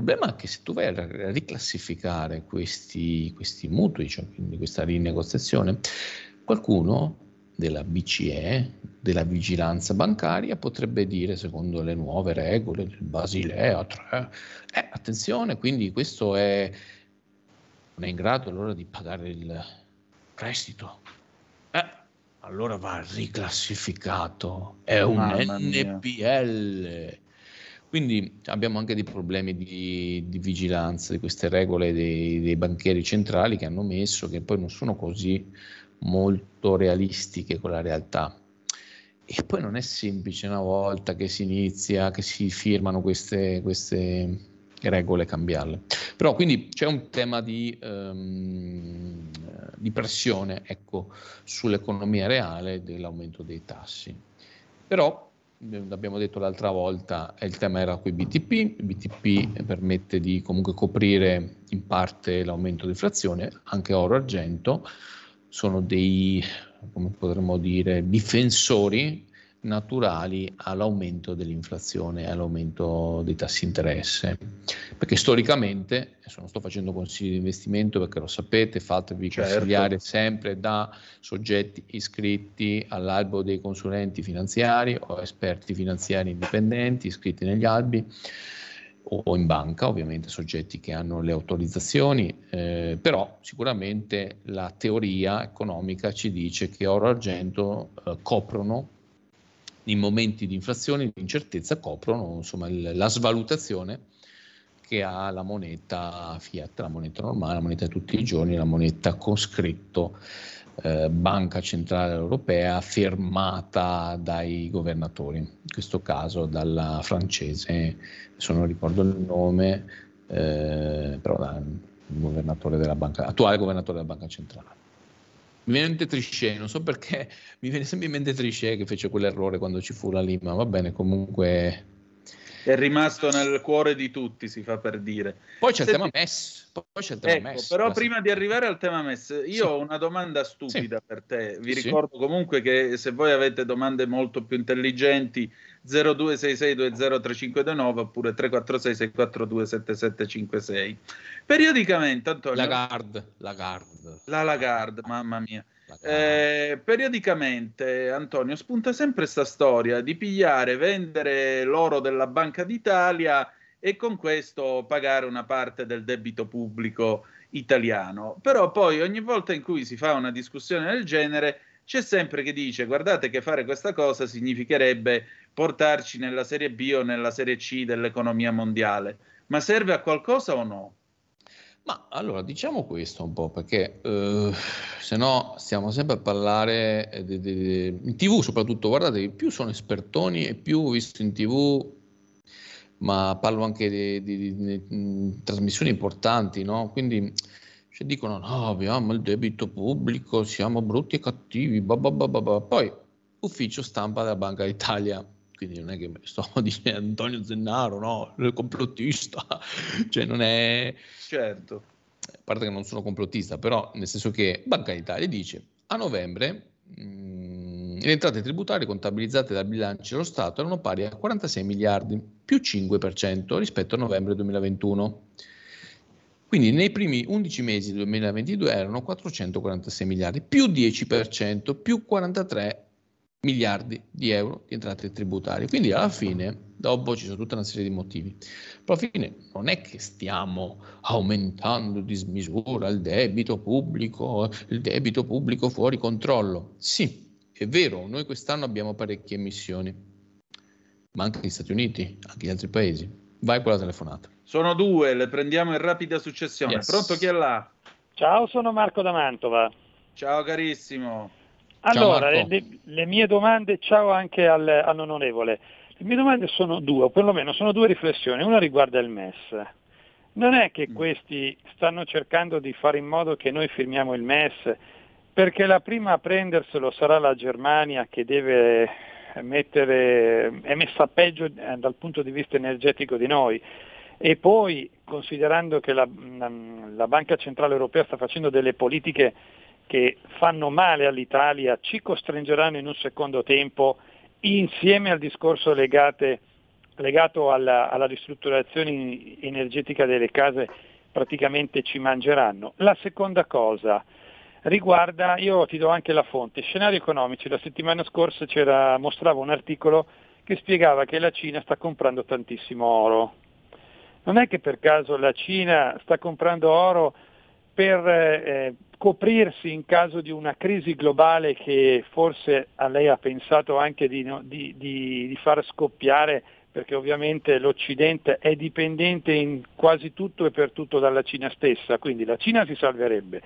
Il problema è che se tu vai a riclassificare questi, questi mutui, cioè quindi questa rinegoziazione, qualcuno della BCE, della vigilanza bancaria, potrebbe dire, secondo le nuove regole del Basilea 3, eh, attenzione, quindi questo è, non è in grado allora di pagare il prestito. Eh, allora va riclassificato, è un Mamma mia. Quindi abbiamo anche dei problemi di, di vigilanza di queste regole dei, dei banchieri centrali che hanno messo, che poi non sono così molto realistiche con la realtà. E poi non è semplice una volta che si inizia, che si firmano queste, queste regole, cambiarle. Però quindi c'è un tema di, ehm, di pressione ecco, sull'economia reale dell'aumento dei tassi. Però l'abbiamo detto l'altra volta, il tema era qui BTP, BTP permette di comunque coprire in parte l'aumento dell'inflazione, anche oro argento. Sono dei, come potremmo dire, difensori naturali all'aumento dell'inflazione e all'aumento dei tassi interesse. Perché storicamente, adesso non sto facendo consigli di investimento perché lo sapete, fatevi Certo. consigliare sempre da soggetti iscritti all'albo dei consulenti finanziari o esperti finanziari indipendenti iscritti negli albi o in banca, ovviamente soggetti che hanno le autorizzazioni, eh, però sicuramente la teoria economica ci dice che oro e argento eh, coprono in momenti di inflazione, di incertezza, coprono insomma, il- la svalutazione che ha la moneta fiat, la moneta normale, la moneta di tutti i giorni, la moneta con scritto eh, Banca Centrale Europea firmata dai governatori, in questo caso dalla francese, adesso non ricordo il nome, eh, però dal governatore della banca, attuale governatore della Banca Centrale. Mi viene in mente Trichet, non so perché, mi viene sempre in mente Trichet che fece quell'errore quando ci fu la Lima, va bene, comunque... È rimasto nel cuore di tutti, si fa per dire. Poi c'è il Senti- tema MES, poi c'è il tema Ecco, MES. però la- prima di arrivare al tema MES, io Sì. ho una domanda stupida per te. Vi Sì. ricordo comunque che se voi avete domande molto più intelligenti, 0266203529 oppure 346 642 7756. Periodicamente, Antonio, Lagarde, Lagarde. la Lagarde, mamma mia. Eh, periodicamente, Antonio, spunta sempre questa storia di pigliare, vendere l'oro della Banca d'Italia e con questo pagare una parte del debito pubblico italiano. Però poi ogni volta in cui si fa una discussione del genere c'è sempre chi dice guardate che fare questa cosa significherebbe portarci nella serie B o nella serie C dell'economia mondiale. Ma serve a qualcosa o no? Ma allora diciamo questo un po' perché eh, se no stiamo sempre a parlare di- di- di- in tv soprattutto, guardate, più sono espertoni e più ho visto in tv, ma parlo anche di, di- di- di- mh, trasmissioni importanti, no? Quindi cioè, dicono no, abbiamo il debito pubblico, siamo brutti e cattivi, ba ba ba ba ba. poi ufficio stampa della Banca d'Italia. Quindi non è che sto dicendo Antonio Zennaro, no, il complottista, cioè non è, Certo. a parte che non sono complottista, però nel senso che Banca d'Italia dice a novembre mh, le entrate tributarie contabilizzate dal bilancio dello Stato erano pari a 46 miliardi, più 5% rispetto a novembre 2021. Quindi nei primi 11 mesi del 2022 erano 446 miliardi, più 10%, più 43 miliardi di euro di entrate tributarie. Quindi alla fine, dopo ci sono tutta una serie di motivi, però alla fine non è che stiamo aumentando di smisura il debito pubblico, il debito pubblico fuori controllo. Sì, è vero, noi quest'anno abbiamo parecchie emissioni, ma anche gli Stati Uniti, anche gli altri paesi. Vai con la telefonata. Sono due, le prendiamo in rapida successione. Yes. Pronto chi è là? Ciao, sono Marco da Mantova. Ciao carissimo. Allora, le, le mie domande, ciao anche al- all'onorevole. Le mie domande sono due, o perlomeno sono due riflessioni. Una riguarda il MES. Non è che questi stanno cercando di fare in modo che noi firmiamo il MES, perché la prima a prenderselo sarà la Germania che deve mettere, è messa peggio eh, dal punto di vista energetico di noi. E poi, considerando che la, la Banca Centrale Europea sta facendo delle politiche che fanno male all'Italia, ci costringeranno in un secondo tempo, insieme al discorso legate- legato alla, alla ristrutturazione energetica delle case, praticamente ci mangeranno. La seconda cosa riguarda, io ti do anche la fonte, scenari economici. La settimana scorsa mostrava un articolo che spiegava che la Cina sta comprando tantissimo oro. Non è che per caso la Cina sta comprando oro per eh, scoprirsi in caso di una crisi globale che forse a lei ha pensato anche di, di, di, di far scoppiare perché ovviamente l'Occidente è dipendente in quasi tutto e per tutto dalla Cina stessa, quindi la Cina si salverebbe,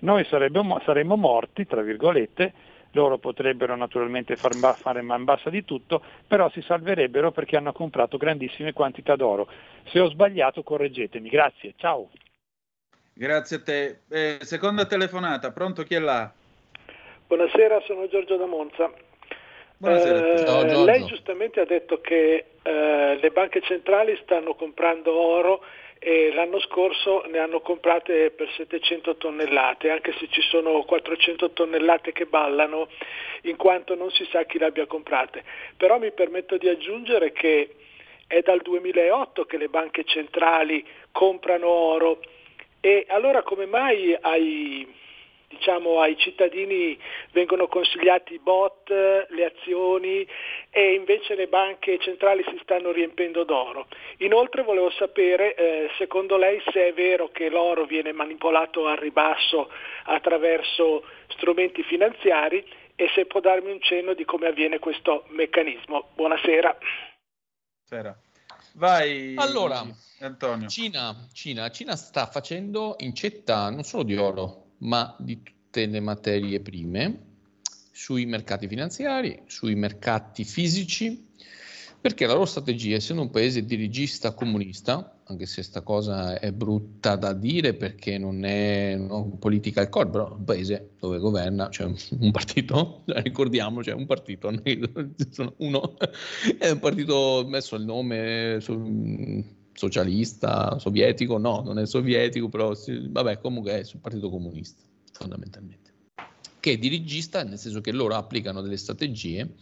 noi saremmo, saremmo morti, tra virgolette, loro potrebbero naturalmente far, fare man bassa di tutto, però si salverebbero perché hanno comprato grandissime quantità d'oro. Se ho sbagliato correggetemi, grazie, ciao. Grazie a te. Eh, seconda telefonata, pronto chi è là? Buonasera, sono Giorgio da Monza. Buonasera. Eh, Ciao, lei giustamente ha detto che eh, le banche centrali stanno comprando oro e l'anno scorso ne hanno comprate per 700 tonnellate, anche se ci sono 400 tonnellate che ballano, in quanto non si sa chi le abbia comprate. Però mi permetto di aggiungere che è dal 2008 che le banche centrali comprano oro e allora come mai ai diciamo, ai cittadini vengono consigliati i bot, le azioni e invece le banche centrali si stanno riempendo d'oro. Inoltre volevo sapere, eh, secondo lei, se è vero che l'oro viene manipolato al ribasso attraverso strumenti finanziari e se può darmi un cenno di come avviene questo meccanismo. Buonasera. Sera. Vai. Allora, Antonio. Cina, Cina, Cina sta facendo incetta non solo di oro, ma di tutte le materie prime sui mercati finanziari, sui mercati fisici, perché la loro strategia, essendo un paese dirigista comunista, anche se questa cosa è brutta da dire perché non è un political core, però è un paese dove governa, cioè un partito, ricordiamo, c'è un partito, uno, è un partito messo il nome socialista, sovietico, no, non è sovietico, però vabbè, comunque è sul partito comunista, fondamentalmente, che è dirigista, nel senso che loro applicano delle strategie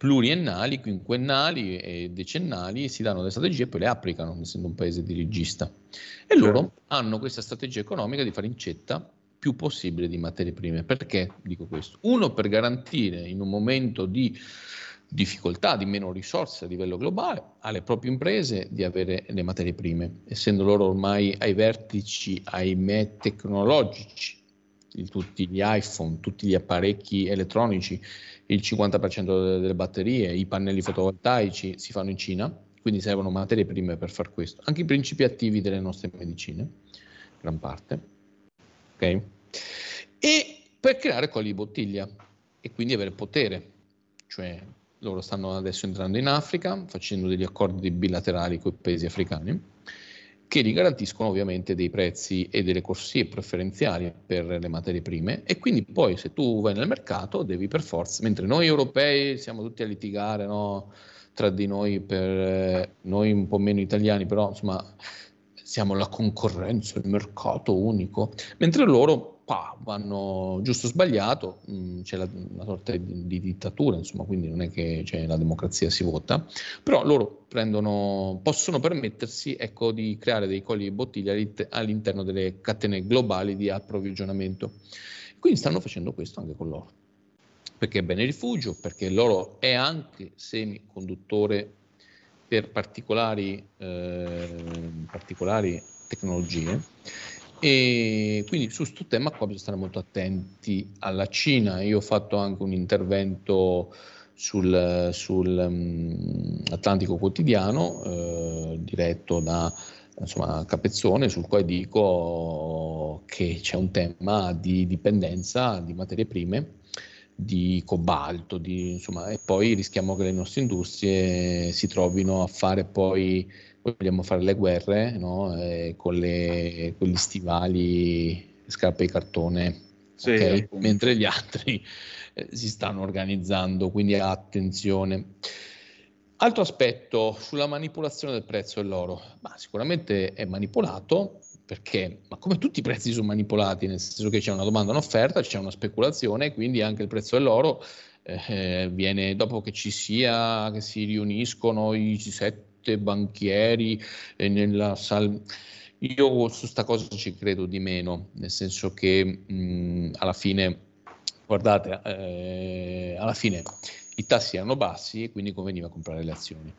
pluriennali, quinquennali e decennali, si danno delle strategie e poi le applicano, essendo un paese dirigista. E loro certo. hanno questa strategia economica di fare incetta più possibile di materie prime. Perché dico questo? Uno, per garantire in un momento di difficoltà, di meno risorse a livello globale, alle proprie imprese di avere le materie prime, essendo loro ormai ai vertici, ahimè, tecnologici, di tutti gli iPhone, tutti gli apparecchi elettronici, il 50% delle batterie, i pannelli fotovoltaici si fanno in Cina, quindi servono materie prime per far questo, anche i principi attivi delle nostre medicine, gran parte, ok? E per creare colli di bottiglia e quindi avere potere, cioè loro stanno adesso entrando in Africa, facendo degli accordi bilaterali con i paesi africani, che li garantiscono ovviamente dei prezzi e delle corsie preferenziali per le materie prime. E quindi poi se tu vai nel mercato devi per forza, mentre noi europei siamo tutti a litigare no, tra di noi, per noi un po' meno italiani, però insomma siamo la concorrenza, il mercato unico, mentre loro pa, vanno giusto o sbagliato, mm, c'è la, una sorta di, di, dittatura, insomma, quindi non è che cioè, la democrazia si vota, però loro prendono, possono permettersi ecco, di creare dei colli di bottiglia all'interno delle catene globali di approvvigionamento. Quindi stanno facendo questo anche con l'oro, perché è bene rifugio, perché l'oro è anche semiconduttore per particolari, eh, particolari tecnologie e quindi su questo tema qua bisogna stare molto attenti alla Cina. Io ho fatto anche un intervento sul, sul um, Atlantico Quotidiano, eh, diretto da insomma, Capezzone, sul quale dico che c'è un tema di dipendenza di materie prime di cobalto, di, insomma, e poi rischiamo che le nostre industrie si trovino a fare poi vogliamo fare le guerre no? eh, con, le, con, gli stivali, scarpe di cartone, sì, okay? mentre gli altri eh, si stanno organizzando, quindi attenzione. Altro aspetto sulla manipolazione del prezzo dell'oro, ma sicuramente è manipolato perché, ma come tutti i prezzi sono manipolati, nel senso che c'è una domanda e un'offerta, c'è una speculazione, quindi anche il prezzo dell'oro eh, viene dopo che ci sia, che si riuniscono i sette banchieri e nella sal- io su questa cosa ci credo di meno, nel senso che mh, alla fine, guardate, eh, alla fine i tassi erano bassi e quindi conveniva comprare le azioni.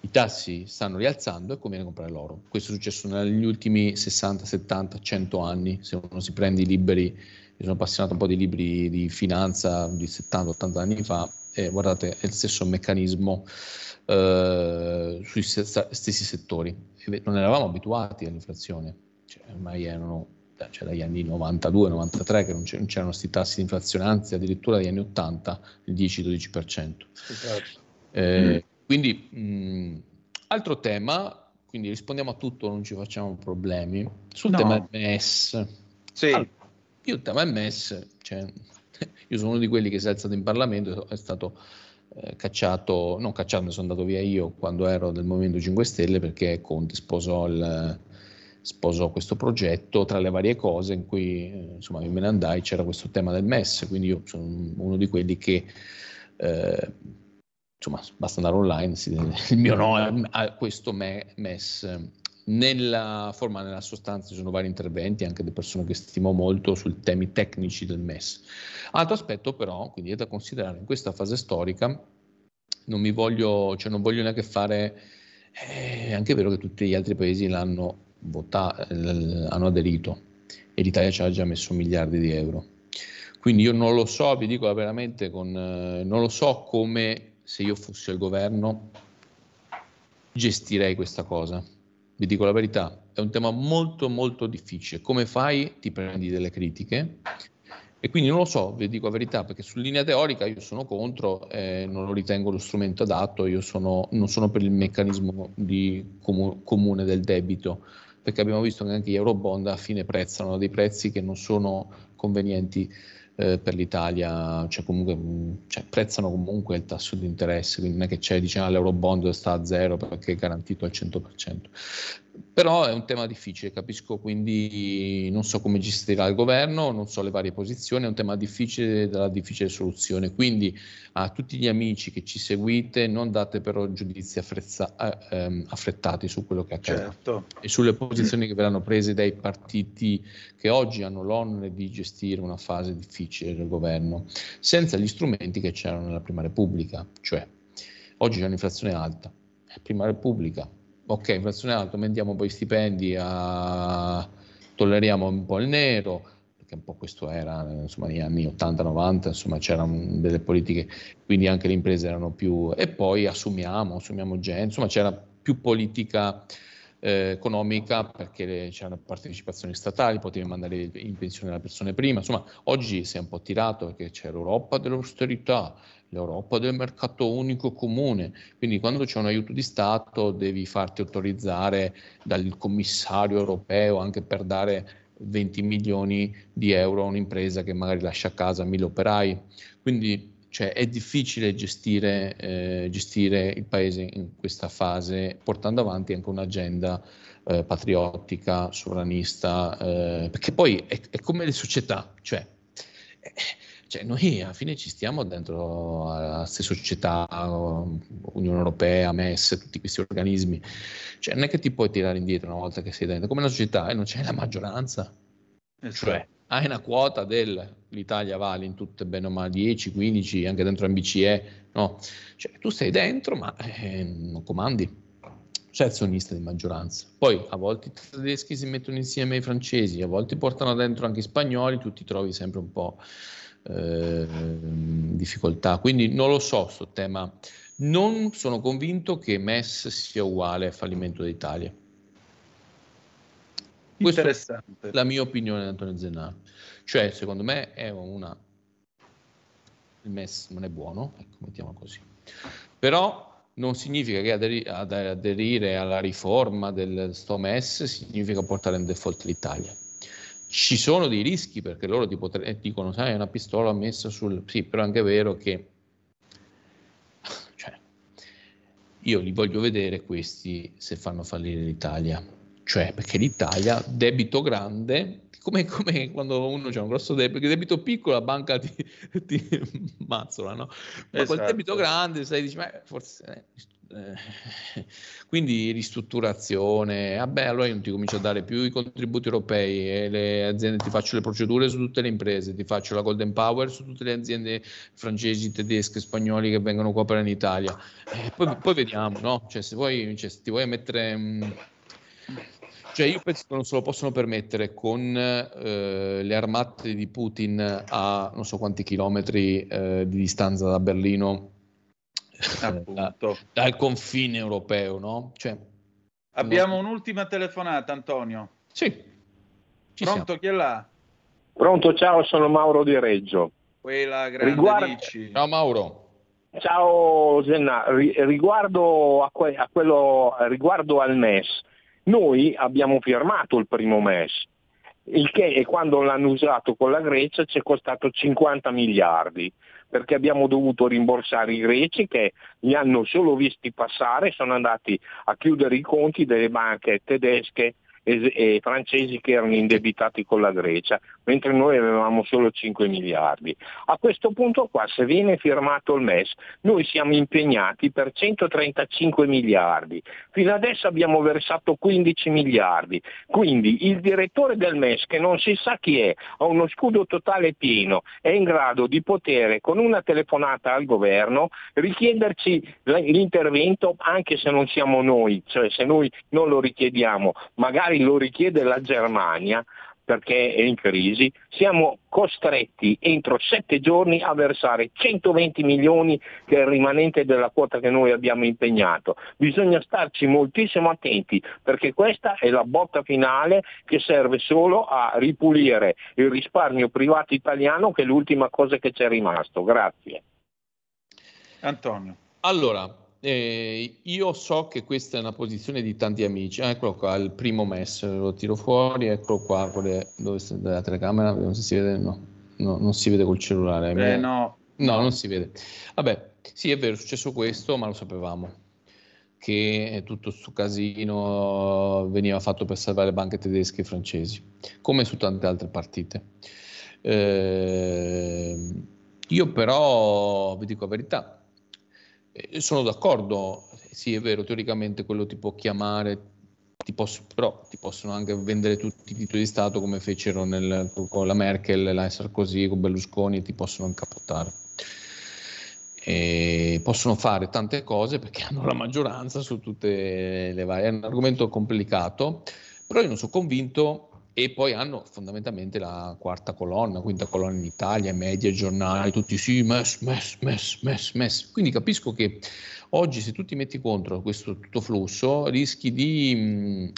i tassi stanno rialzando e conviene comprare l'oro. Questo è successo negli ultimi 60, 70, 100 anni. Se uno si prende i libri, io sono appassionato un po' di libri di finanza di 70, 80 anni fa, e guardate, è il stesso meccanismo eh, sui stessi settori. Non eravamo abituati all'inflazione, cioè, ormai erano cioè dagli anni 92-93 che non, c'erano questi tassi di inflazione, anzi addirittura dagli anni 80 il 10-12%. Esatto. Eh, mm. Quindi, mh, altro tema, quindi rispondiamo a tutto, non ci facciamo problemi. Sul no. tema MES. Sì. Allora, io il tema MES, cioè, io sono uno di quelli che si è alzato in Parlamento, è stato eh, cacciato, non cacciato, sono andato via io quando ero del Movimento 5 Stelle perché Conte sposò, il, sposò questo progetto tra le varie cose in cui eh, insomma me ne andai, c'era questo tema del MES, quindi io sono uno di quelli che eh, insomma, basta andare online, si, il mio no a questo MES. Nella forma, nella sostanza, ci sono vari interventi anche di persone che stimo molto sui temi tecnici del MES. Altro aspetto, però, quindi è da considerare in questa fase storica, non mi voglio, cioè non voglio neanche fare, eh, è anche vero che tutti gli altri paesi l'hanno votato, hanno aderito e l'Italia ci ha già messo miliardi di euro. Quindi io non lo so, vi dico veramente, con, eh, non lo so come se io fossi al governo, gestirei questa cosa. Vi dico la verità, è un tema molto molto difficile. Come fai? Ti prendi delle critiche e quindi non lo so, vi dico la verità, perché su linea teorica io sono contro, eh, non lo ritengo lo strumento adatto, io sono, non sono per il meccanismo comu- comune del debito, perché abbiamo visto che anche gli eurobond a fine prezzano dei prezzi che non sono convenienti eh, per l'Italia, cioè comunque cioè, prezzano comunque il tasso di interesse, quindi non è che c'è, diciamo, l'eurobond sta a zero perché è garantito al 100%. Però è un tema difficile, capisco, quindi non so come gestirà il governo, non so le varie posizioni, è un tema difficile dalla difficile soluzione. Quindi a tutti gli amici che ci seguite, non date però giudizi affrezza, eh, ehm, affrettati su quello che accade certo. e sulle posizioni che verranno prese dai partiti che oggi hanno l'onere di gestire una fase difficile del governo, senza gli strumenti che c'erano nella Prima Repubblica, cioè oggi c'è un'inflazione alta, Prima Repubblica ok, inflazione alta, aumentiamo poi i stipendi, a... tolleriamo un po' il nero, perché un po' questo era, insomma, negli anni 80-90, insomma, c'erano delle politiche, quindi anche le imprese erano più... e poi assumiamo, assumiamo gente, insomma, c'era più politica eh, economica perché c'erano partecipazioni statali, potevi mandare in pensione le persone prima, insomma, oggi si è un po' tirato perché c'è l'Europa dell'austerità, l'Europa del mercato unico comune, quindi quando c'è un aiuto di Stato devi farti autorizzare dal commissario europeo anche per dare 20 milioni di euro a un'impresa che magari lascia a casa mille operai, quindi cioè, è difficile gestire, eh, gestire, il paese in questa fase portando avanti anche un'agenda eh, patriottica, sovranista, eh, perché poi è, è, come le società, cioè, eh, cioè, noi alla fine ci stiamo dentro alla stessa società, Unione Europea, MES, tutti questi organismi. Cioè, non è che ti puoi tirare indietro una volta che sei dentro, come la società e non c'è la maggioranza. Esatto. Cioè, hai una quota dell'Italia vale in tutte bene o male 10, 15, anche dentro MBCE, no? Cioè, tu sei dentro, ma eh, non comandi c'è azionista di maggioranza. Poi a volte i tedeschi si mettono insieme ai francesi, a volte portano dentro anche i spagnoli, tu ti trovi sempre un po' eh, difficoltà. Quindi non lo so sto tema. Non sono convinto che MES sia uguale al fallimento d'Italia. Questa è la mia opinione di Antonio Zennaro. Cioè, secondo me è una... Il MES non è buono, ecco, mettiamo così. Però non significa che aderi- ad aderire alla riforma del sto MES significa portare in default l'Italia. Ci sono dei rischi perché loro ti potre- dicono, sai, è una pistola messa sul... Sì, però è anche vero che... Cioè, io li voglio vedere questi se fanno fallire l'Italia. Cioè, perché l'Italia, debito grande, come, come quando uno ha un grosso debito, perché debito piccolo la banca ti, ti mazzola, no? Ma esatto. quel debito grande, sai, dici, ma forse... Eh, Eh, quindi ristrutturazione, vabbè, allora io non ti comincio a dare più i contributi europei e le aziende, ti faccio le procedure su tutte le imprese, ti faccio la Golden Power su tutte le aziende francesi, tedesche, spagnoli che vengono qua per in Italia. Eh, poi, poi, vediamo, no? Cioè, se, vuoi, cioè, se ti vuoi mettere... Mh, mm, cioè io penso che non se lo possono permettere con eh, le armate di Putin a non so quanti chilometri eh, di distanza da Berlino da, dal confine europeo, no? Cioè, Abbiamo no. un'ultima telefonata, Antonio. Sì. Ci Pronto, siamo. chi è là? Pronto, ciao, sono Mauro di Reggio. Quella grande Riguarda... Ciao Mauro. Ciao Zenna, riguardo, a que- a quello, riguardo al MES, noi abbiamo firmato il primo MES, il che quando l'hanno usato con la Grecia ci è costato 50 miliardi perché abbiamo dovuto rimborsare i greci che li hanno solo visti passare, sono andati a chiudere i conti delle banche tedesche e, francesi che erano indebitati con la Grecia, mentre noi avevamo solo 5 miliardi. A questo punto qua, se viene firmato il MES, noi siamo impegnati per 135 miliardi. Fino adesso abbiamo versato 15 miliardi. Quindi il direttore del MES, che non si sa chi è, ha uno scudo totale pieno, è in grado di poter, con una telefonata al governo, richiederci l'intervento anche se non siamo noi, cioè se noi non lo richiediamo, magari magari lo richiede la Germania perché è in crisi, siamo costretti entro sette giorni a versare 120 milioni che è il rimanente della quota che noi abbiamo impegnato. Bisogna starci moltissimo attenti perché questa è la botta finale che serve solo a ripulire il risparmio privato italiano che è l'ultima cosa che c'è rimasto. Grazie. Antonio. Allora, eh, io so che questa è una posizione di tanti amici. Ah, eccolo qua, il primo MES, lo tiro fuori, eccolo qua, quelle, dove sta la telecamera, non si vede, no, no, non si vede col cellulare. Eh, no. no, non si vede. Vabbè, sì, è vero, è successo questo, ma lo sapevamo che tutto questo casino veniva fatto per salvare banche tedesche e francesi, come su tante altre partite. Eh, io però vi dico la verità, eh, sono d'accordo, sì è vero, teoricamente quello ti può chiamare, ti posso, però ti possono anche vendere tutti i titoli di Stato come fecero nel, con la Merkel, la Sarkozy, con Berlusconi, ti possono incapottare. E possono fare tante cose perché hanno la maggioranza su tutte le varie. È un argomento complicato, però io non sono convinto e poi hanno fondamentalmente la quarta colonna, quinta colonna in Italia, media, giornali, tutti sì, MES, MES, MES, MES, MES. Quindi capisco che oggi se tu ti metti contro questo tutto flusso rischi di... Mh,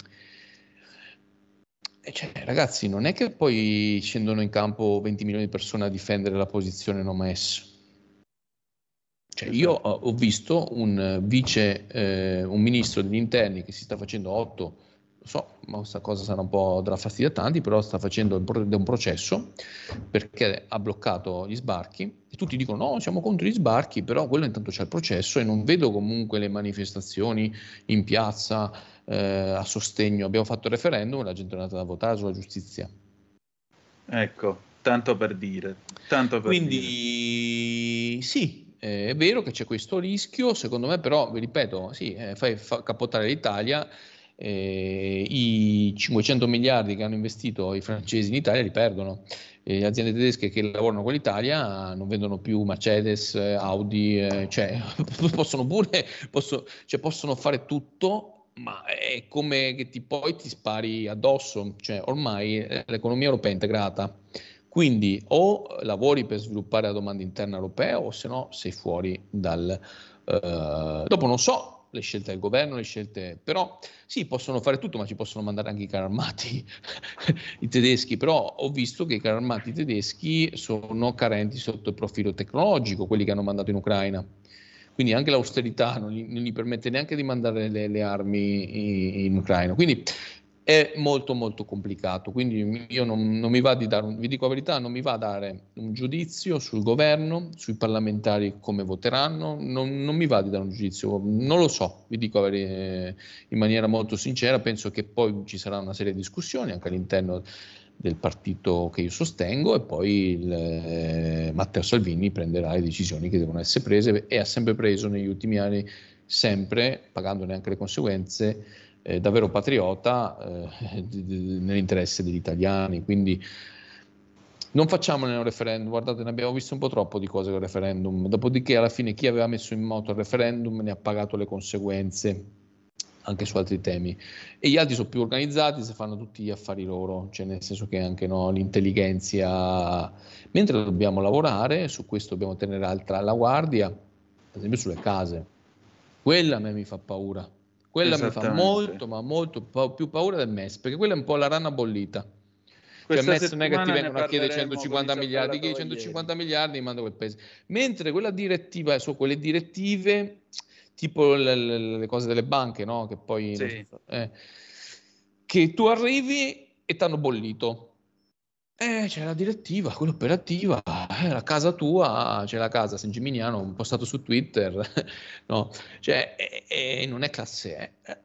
eh, cioè, ragazzi, non è che poi scendono in campo 20 milioni di persone a difendere la posizione no MES. Cioè, io ho visto un vice, eh, un ministro degli interni che si sta facendo 8 so, ma questa cosa sarà un po' darà fastidio a tanti, però sta facendo un processo perché ha bloccato gli sbarchi e tutti dicono no, siamo contro gli sbarchi, però quello intanto c'è il processo e non vedo comunque le manifestazioni in piazza eh, a sostegno. Abbiamo fatto il referendum e la gente è andata a votare sulla giustizia. Ecco, tanto per dire. Tanto per Quindi dire. sì, è vero che c'è questo rischio, secondo me però, vi ripeto, sì, eh, fai fa capottare l'Italia eh, i 500 miliardi che hanno investito i francesi in Italia li perdono. E le aziende tedesche che lavorano con l'Italia non vendono più Mercedes, Audi, eh, cioè possono pure possono, cioè, possono fare tutto, ma è come che ti, poi ti spari addosso, cioè ormai eh, l'economia europea è integrata. Quindi o lavori per sviluppare la domanda interna europea o se no sei fuori dal... Uh, dopo non so le scelte del governo, le scelte, però sì, possono fare tutto, ma ci possono mandare anche i carri armati, i tedeschi, però ho visto che i carri armati tedeschi sono carenti sotto il profilo tecnologico, quelli che hanno mandato in Ucraina. Quindi anche l'austerità non gli, non gli permette neanche di mandare le, le armi in, in Ucraina. Quindi è molto molto complicato, quindi io non, non, mi va di dare, un, vi dico la verità, non mi va a dare un giudizio sul governo, sui parlamentari come voteranno, non, non mi va di dare un giudizio, non lo so, vi dico in maniera molto sincera, penso che poi ci sarà una serie di discussioni anche all'interno del partito che io sostengo e poi il, eh, Matteo Salvini prenderà le decisioni che devono essere prese e ha sempre preso negli ultimi anni sempre pagandone anche le conseguenze, eh, davvero patriota eh, nell'interesse degli italiani. Quindi non facciamone un referendum, guardate, ne abbiamo visto un po' troppo di cose con il referendum. Dopodiché, alla fine, chi aveva messo in moto il referendum ne ha pagato le conseguenze anche su altri temi. E gli altri sono più organizzati, si fanno tutti gli affari loro, cioè nel senso che anche no, l'intelligenza, mentre dobbiamo lavorare, su questo dobbiamo tenere alta la guardia, ad esempio sulle case. Quella a me mi fa paura. Quella mi fa molto, ma molto pa- più paura del MES, perché quella è un po' la rana bollita. Cioè, MES non è che ti vengono a chiedere 150 miliardi, che 150 ieri. miliardi manda quel paese. Mentre quella direttiva, su quelle direttive tipo le, le, le, cose delle banche, no? Che poi sì. eh, che tu arrivi e ti hanno bollito. Eh, c'è la direttiva, quella operativa, eh, la casa tua, c'è la casa San Gimignano, un postato su Twitter, no? Cioè, eh, eh, non è classe E.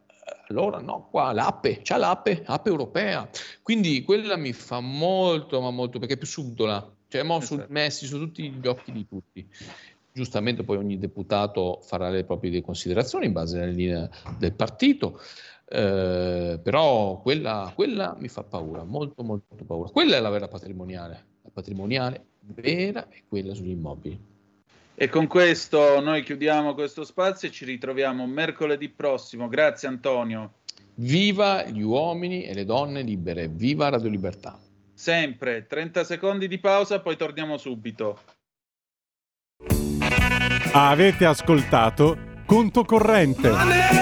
Allora no, qua l'APE, c'è l'APE, APE europea. Quindi quella mi fa molto, ma molto, perché è più subdola. Cioè, mo esatto. messi su tutti gli occhi di tutti. Giustamente poi ogni deputato farà le proprie considerazioni in base alle linee del partito, eh, però quella, quella mi fa paura, molto molto paura. Quella è la vera patrimoniale, la patrimoniale vera è quella sugli immobili. E con questo noi chiudiamo questo spazio e ci ritroviamo mercoledì prossimo. Grazie Antonio. Viva gli uomini e le donne libere, viva Radio Libertà. Sempre 30 secondi di pausa, poi torniamo subito. Avete ascoltato Conto Corrente.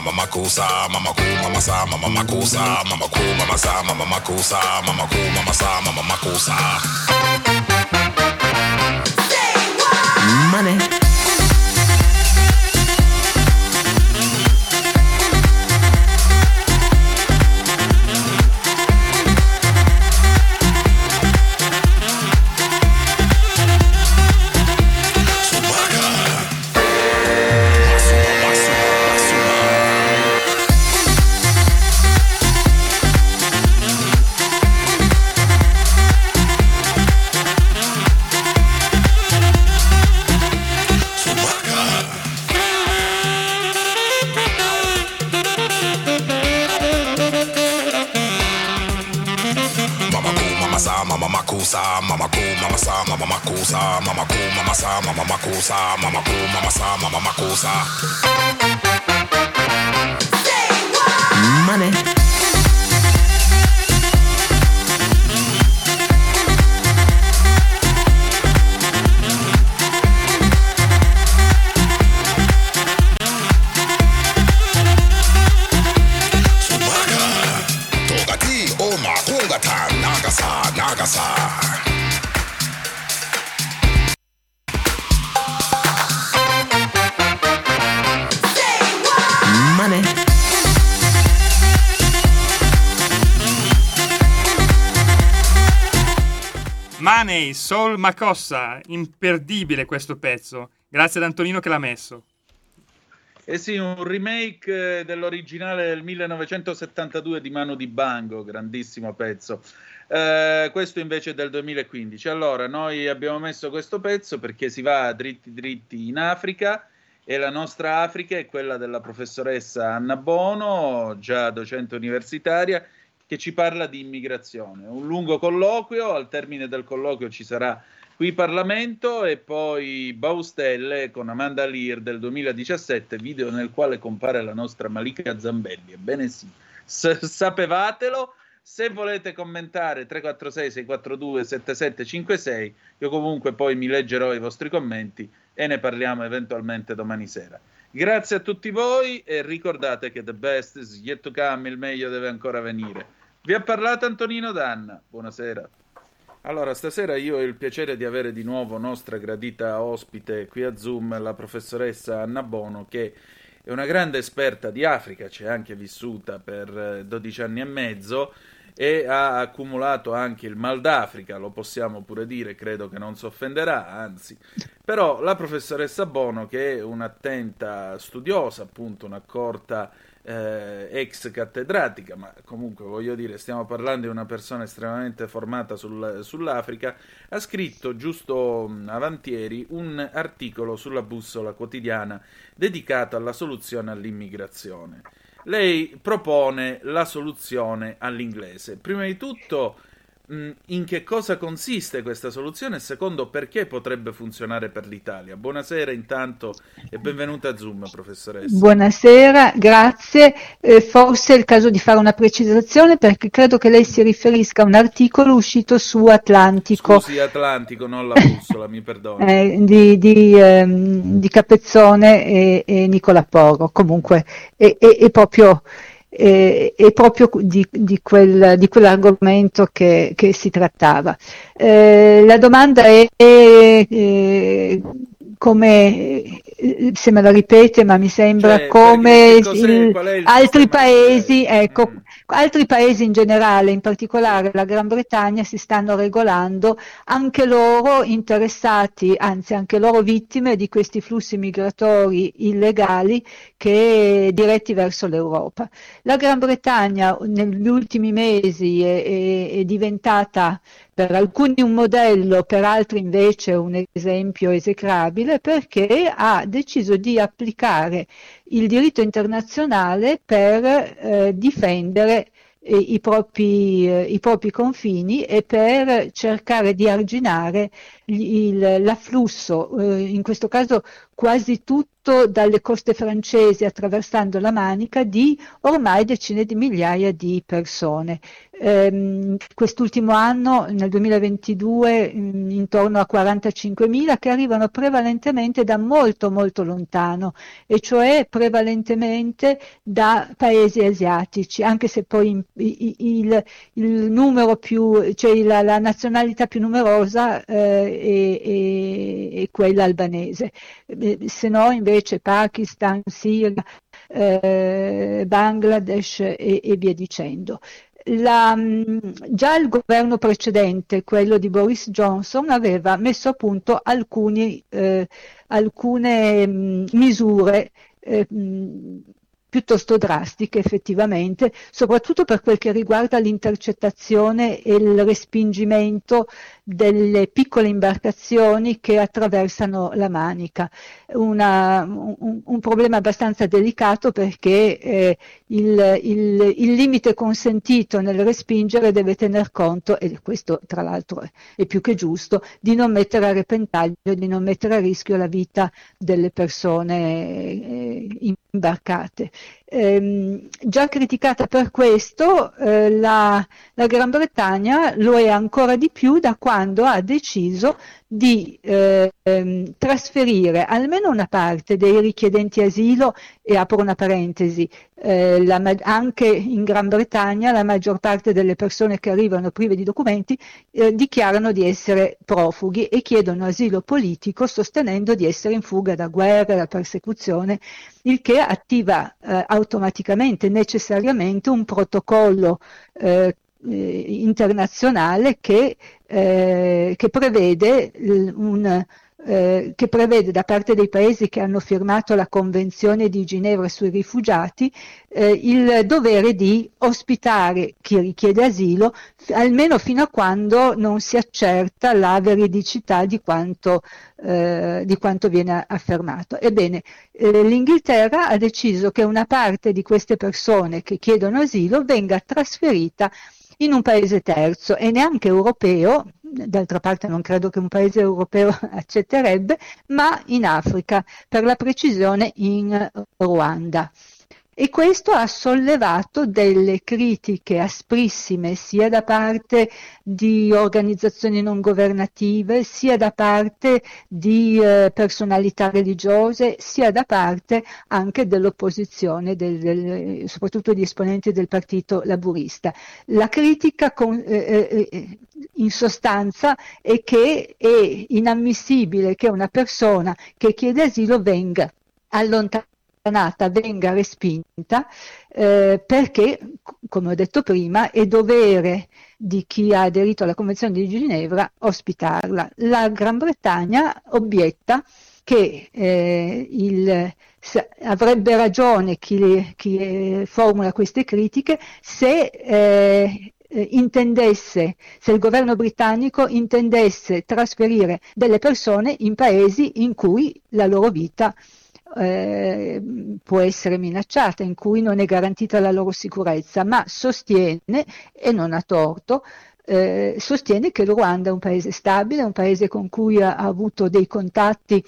mama makosa mama ku, mama sa mama makosa mama ku, mama sa mama makosa mama ku, mama sa mama makosa Macossa, imperdibile questo pezzo. Grazie ad Antonino che l'ha messo. Eh sì, un remake eh, dell'originale del 1972 di Mano di Bango, grandissimo pezzo. Eh, questo invece è del 2015. Allora, noi abbiamo messo questo pezzo perché si va dritti dritti in Africa e la nostra Africa è quella della professoressa Anna Bono, già docente universitaria, che ci parla di immigrazione. Un lungo colloquio, al termine del colloquio ci sarà qui Parlamento e poi Baustelle con Amanda Lear del 2017, video nel quale compare la nostra Malika Zambelli. Ebbene sì, S- sapevatelo. Se volete commentare 346 642 7756, io comunque poi mi leggerò i vostri commenti e ne parliamo eventualmente domani sera. Grazie a tutti voi e ricordate che the best is yet to come, il meglio deve ancora venire. Vi ha parlato Antonino Danna. Buonasera. Allora, stasera io ho il piacere di avere di nuovo nostra gradita ospite qui a Zoom la professoressa Anna Bono che è una grande esperta di Africa, ci è anche vissuta per 12 anni e mezzo e ha accumulato anche il mal d'Africa, lo possiamo pure dire, credo che non si offenderà, anzi. Però la professoressa Bono, che è un'attenta studiosa, appunto un'accorta eh, ex cattedratica, ma comunque voglio dire, stiamo parlando di una persona estremamente formata sul, sull'Africa, ha scritto giusto mh, avantieri un articolo sulla bussola quotidiana dedicato alla soluzione all'immigrazione lei propone la soluzione all'inglese. Prima di tutto, in che cosa consiste questa soluzione e secondo perché potrebbe funzionare per l'Italia. Buonasera intanto e benvenuta a Zoom, professoressa. Buonasera, grazie. Eh, forse è il caso di fare una precisazione perché credo che lei si riferisca a un articolo uscito su Atlantico. Scusi, Atlantico, non la bussola, mi perdoni. Eh, di, di, ehm, di, Capezzone e, e, Nicola Porro. Comunque è, è, è proprio e, e proprio di, di, quel, di, quell'argomento che, che si trattava. Eh, la domanda è, è, è come se me la ripete, ma mi sembra cioè, come il altri paesi, ecco, mm. Altri paesi in generale, in particolare la Gran Bretagna, si stanno regolando, anche loro interessati, anzi anche loro vittime di questi flussi migratori illegali che diretti verso l'Europa. La Gran Bretagna negli ultimi mesi è, è, è diventata per alcuni un modello, per altri invece un esempio esecrabile, perché ha deciso di applicare il diritto internazionale per eh, difendere eh, i, propri, eh, i, propri, confini e per cercare di arginare il, l'afflusso, eh, in questo caso quasi tutto dalle coste francesi attraversando la Manica, di ormai decine di migliaia di persone. Ehm, quest'ultimo anno, nel 2022, mm, intorno a 45.000 che arrivano prevalentemente da molto molto lontano, e cioè prevalentemente da paesi asiatici, anche se poi il, il, numero più, cioè la, la, nazionalità più numerosa eh, è, è, è quella albanese se no invece Pakistan, Siria, eh, Bangladesh e, e, via dicendo. La, mm, già il governo precedente, quello di Boris Johnson, aveva messo a punto alcuni, eh, alcune mm, misure eh, mm, piuttosto drastiche effettivamente, soprattutto per quel che riguarda l'intercettazione e il respingimento delle piccole imbarcazioni che attraversano la Manica. Una, un, un, problema abbastanza delicato perché eh, il, il, il, limite consentito nel respingere deve tener conto, e questo tra l'altro è più che giusto, di non mettere a repentaglio, di non mettere a rischio la vita delle persone eh, imbarcate. Eh, già criticata per questo, eh, la, la, Gran Bretagna lo è ancora di più da quando ha deciso di eh, trasferire almeno una parte dei richiedenti asilo, e apro una parentesi, eh, la, anche in Gran Bretagna la maggior parte delle persone che arrivano prive di documenti eh, dichiarano di essere profughi e chiedono asilo politico sostenendo di essere in fuga da guerra, da persecuzione, il che attiva eh, automaticamente, necessariamente un protocollo eh, eh, internazionale che, eh, che prevede un, eh, che prevede da parte dei paesi che hanno firmato la Convenzione di Ginevra sui rifugiati eh, il dovere di ospitare chi richiede asilo almeno fino a quando non si accerta la veridicità di quanto, eh, di quanto viene affermato. Ebbene, eh, l'Inghilterra ha deciso che una parte di queste persone che chiedono asilo venga trasferita in un paese terzo e neanche europeo, d'altra parte non credo che un paese europeo accetterebbe, ma in Africa, per la precisione in Ruanda e questo ha sollevato delle critiche asprissime sia da parte di organizzazioni non governative, sia da parte di eh, personalità religiose, sia da parte anche dell'opposizione, del, del, soprattutto di esponenti del partito laburista. La critica con, eh, eh, eh in sostanza è che è inammissibile che una persona che chiede asilo venga allontanata allontanata venga respinta eh, perché, come ho detto prima, è dovere di chi ha aderito alla Convenzione di Ginevra ospitarla. La Gran Bretagna obietta che eh, il, avrebbe ragione chi, chi, formula queste critiche se eh, intendesse, se il governo britannico intendesse trasferire delle persone in paesi in cui la loro vita eh, può essere minacciata, in cui non è garantita la loro sicurezza, ma sostiene, e non ha torto, eh, sostiene che il Ruanda è un paese stabile, un paese con cui ha, ha avuto dei contatti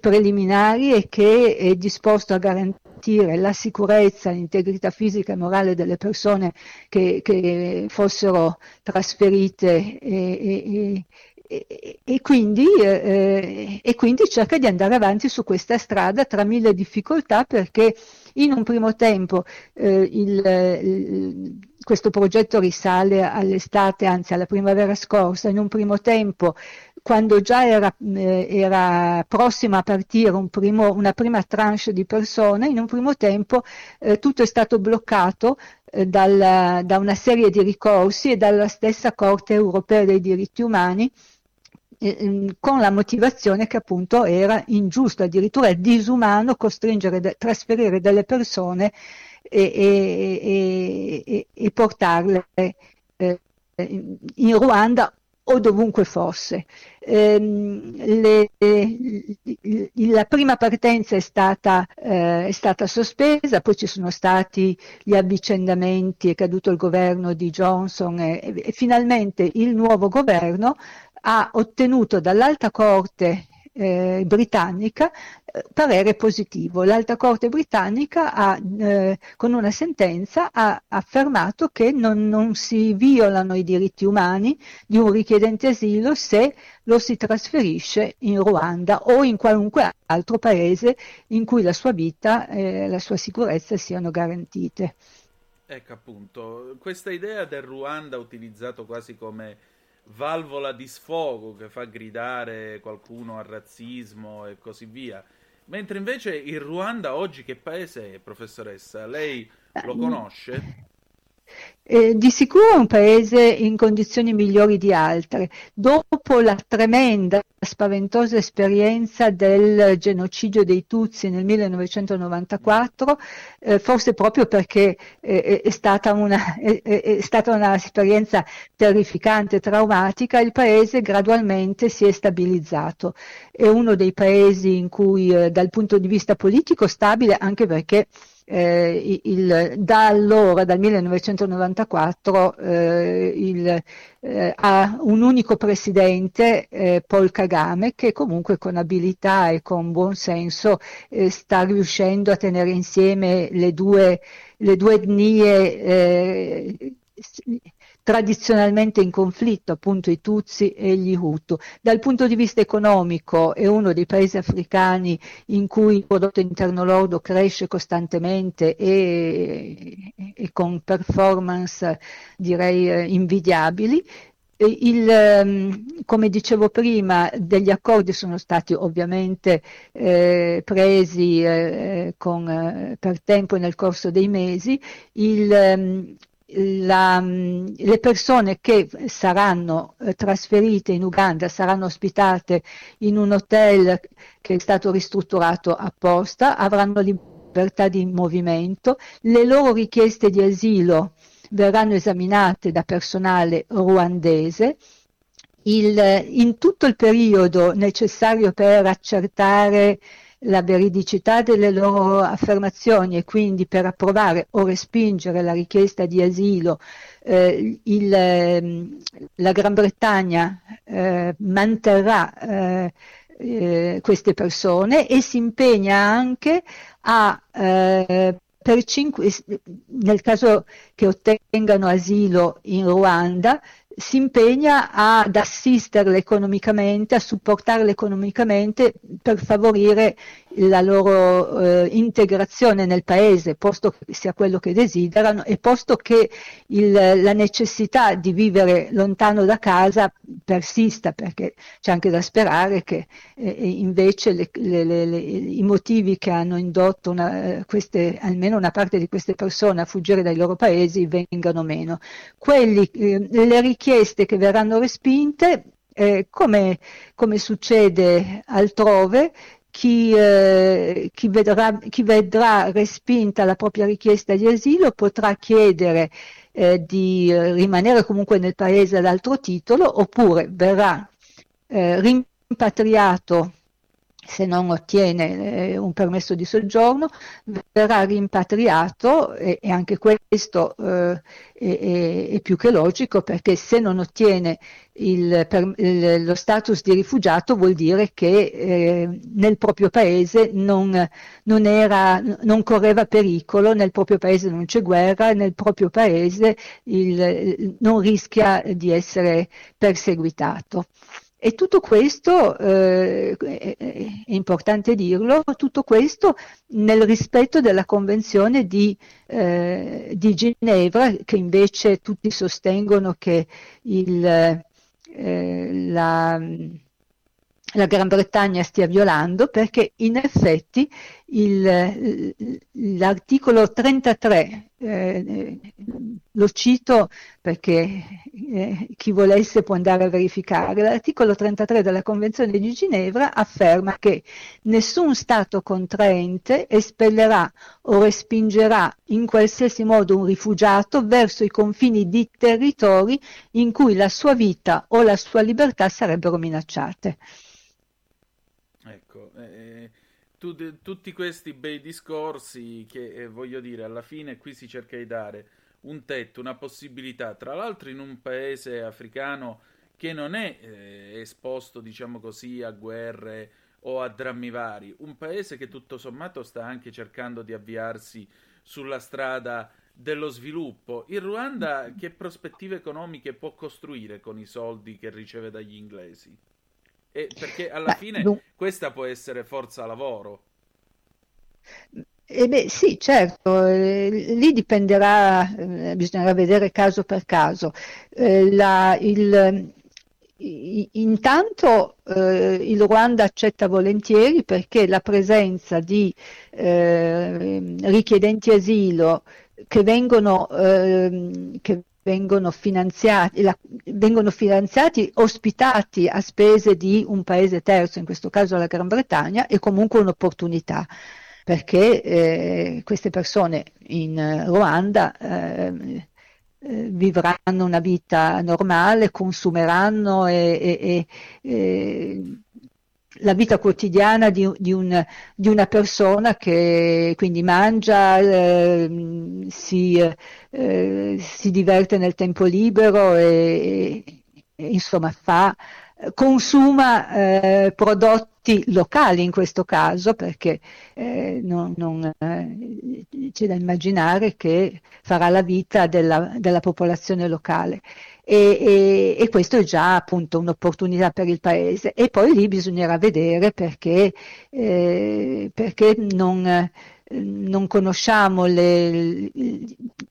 preliminari e che è disposto a garantire la sicurezza, l'integrità fisica e morale delle persone che, che fossero trasferite e, e, e, e, quindi, eh, e, quindi, cerca di andare avanti su questa strada tra mille difficoltà perché in un primo tempo eh, il, il, questo progetto risale all'estate, anzi alla primavera scorsa, in un primo tempo quando già era, eh, era prossima a partire un primo, una prima tranche di persone, in un primo tempo eh, tutto è stato bloccato eh, dal, da una serie di ricorsi e dalla stessa Corte europea dei diritti umani eh, ehm, con la motivazione che appunto era ingiusto, addirittura disumano costringere, de- trasferire delle persone e, e, e, e portarle eh, in Ruanda o dovunque fosse. Ehm, le, le, la prima partenza è stata, eh, è stata, sospesa, poi ci sono stati gli avvicendamenti, è caduto il governo di Johnson e, e finalmente il nuovo governo ha ottenuto dall'alta corte eh, britannica eh, parere positivo. L'Alta Corte britannica ha, eh, con una sentenza ha affermato che non, non, si violano i diritti umani di un richiedente asilo se lo si trasferisce in Ruanda o in qualunque altro paese in cui la sua vita e la sua sicurezza siano garantite. Ecco appunto, questa idea del Ruanda utilizzato quasi come valvola di sfogo che fa gridare qualcuno al razzismo e così via. Mentre invece il Ruanda oggi che paese è, professoressa? Lei lo eh, conosce? Eh, di sicuro è un paese in condizioni migliori di altre. Dopo la tremenda, spaventosa esperienza del genocidio dei Tutsi nel 1994, eh, forse proprio perché eh, è, stata una, è, è stata un'esperienza terrificante, traumatica, il paese gradualmente si è stabilizzato. È uno dei paesi in cui eh, dal punto di vista politico stabile, anche perché eh, il, da allora, dal 1994, eh, il, eh, ha un unico presidente, eh, Paul Kagame, che comunque con abilità e con buon senso eh, sta riuscendo a tenere insieme le due, le due etnie eh, tradizionalmente in conflitto, appunto i Tutsi e gli Hutu. Dal punto di vista economico è uno dei paesi africani in cui il prodotto interno lordo cresce costantemente e, e con performance direi eh, invidiabili. Il, ehm, come dicevo prima, degli accordi sono stati ovviamente eh, presi eh, con, eh, per tempo nel corso dei mesi. Il, ehm, la, le persone che saranno eh, trasferite in Uganda saranno ospitate in un hotel che è stato ristrutturato apposta, avranno libertà di movimento, le loro richieste di asilo verranno esaminate da personale ruandese. Il, in tutto il periodo necessario per accertare la veridicità delle loro affermazioni e quindi per approvare o respingere la richiesta di asilo eh, il, eh, la Gran Bretagna eh, manterrà eh, eh, queste persone e si impegna anche a eh, per cinque, nel caso che ottengano asilo in Ruanda, si impegna ad assisterle economicamente, a supportarle economicamente per favorire la loro eh, integrazione nel paese, posto che sia quello che desiderano e posto che il, la necessità di vivere lontano da casa persista, perché c'è anche da sperare che eh, invece le, le, le, i motivi che hanno indotto una, queste, almeno una parte di queste persone a fuggire dai loro paesi vengano meno. Quelli, eh, le richieste che verranno respinte eh, come, come, succede altrove, chi, eh, chi, vedrà, chi, vedrà, respinta la propria richiesta di asilo potrà chiedere eh, di rimanere comunque nel paese ad altro titolo oppure verrà eh, rimpatriato se non ottiene eh, un permesso di soggiorno, verrà rimpatriato e, e anche questo eh, è, è, più che logico perché se non ottiene il, per, il, lo status di rifugiato vuol dire che eh, nel proprio paese non, non, era, non, correva pericolo, nel proprio paese non c'è guerra, nel proprio paese il, non rischia di essere perseguitato. E tutto questo, eh, è importante dirlo, tutto questo nel rispetto della Convenzione di, eh, di Ginevra, che invece tutti sostengono che il, eh, la, la Gran Bretagna stia violando perché in effetti il, l'articolo 33, eh, lo cito perché eh, chi volesse può andare a verificare, l'articolo 33 della Convenzione di Ginevra afferma che nessun Stato contraente espellerà o respingerà in qualsiasi modo un rifugiato verso i confini di territori in cui la sua vita o la sua libertà sarebbero minacciate. Tu, tutti questi bei discorsi che eh, voglio dire, alla fine qui si cerca di dare un tetto, una possibilità, tra l'altro in un paese africano che non è eh, esposto, diciamo così, a guerre o a drammi vari, un paese che tutto sommato sta anche cercando di avviarsi sulla strada dello sviluppo. Il Ruanda che prospettive economiche può costruire con i soldi che riceve dagli inglesi? E perché alla beh, fine non... questa può essere forza lavoro. Eh beh, sì, certo, eh, lì dipenderà, eh, bisognerà vedere caso per caso. Eh, la, il, intanto eh, il Ruanda accetta volentieri perché la presenza di eh, richiedenti asilo che vengono, ehm, che vengono finanziati, la, vengono finanziati, ospitati a spese di un paese terzo, in questo caso la Gran Bretagna, è comunque un'opportunità perché eh, queste persone in Ruanda eh, eh, vivranno una vita normale, consumeranno e, e, e la vita quotidiana di, di, un, di, una persona che quindi mangia, eh, si, eh, si, diverte nel tempo libero e, e insomma fa, consuma eh, prodotti locali in questo caso perché eh, non, non, eh, c'è da immaginare che farà la vita della, della popolazione locale e, e, e, questo è già appunto un'opportunità per il paese. E poi lì bisognerà vedere perché, eh, perché non, non conosciamo le,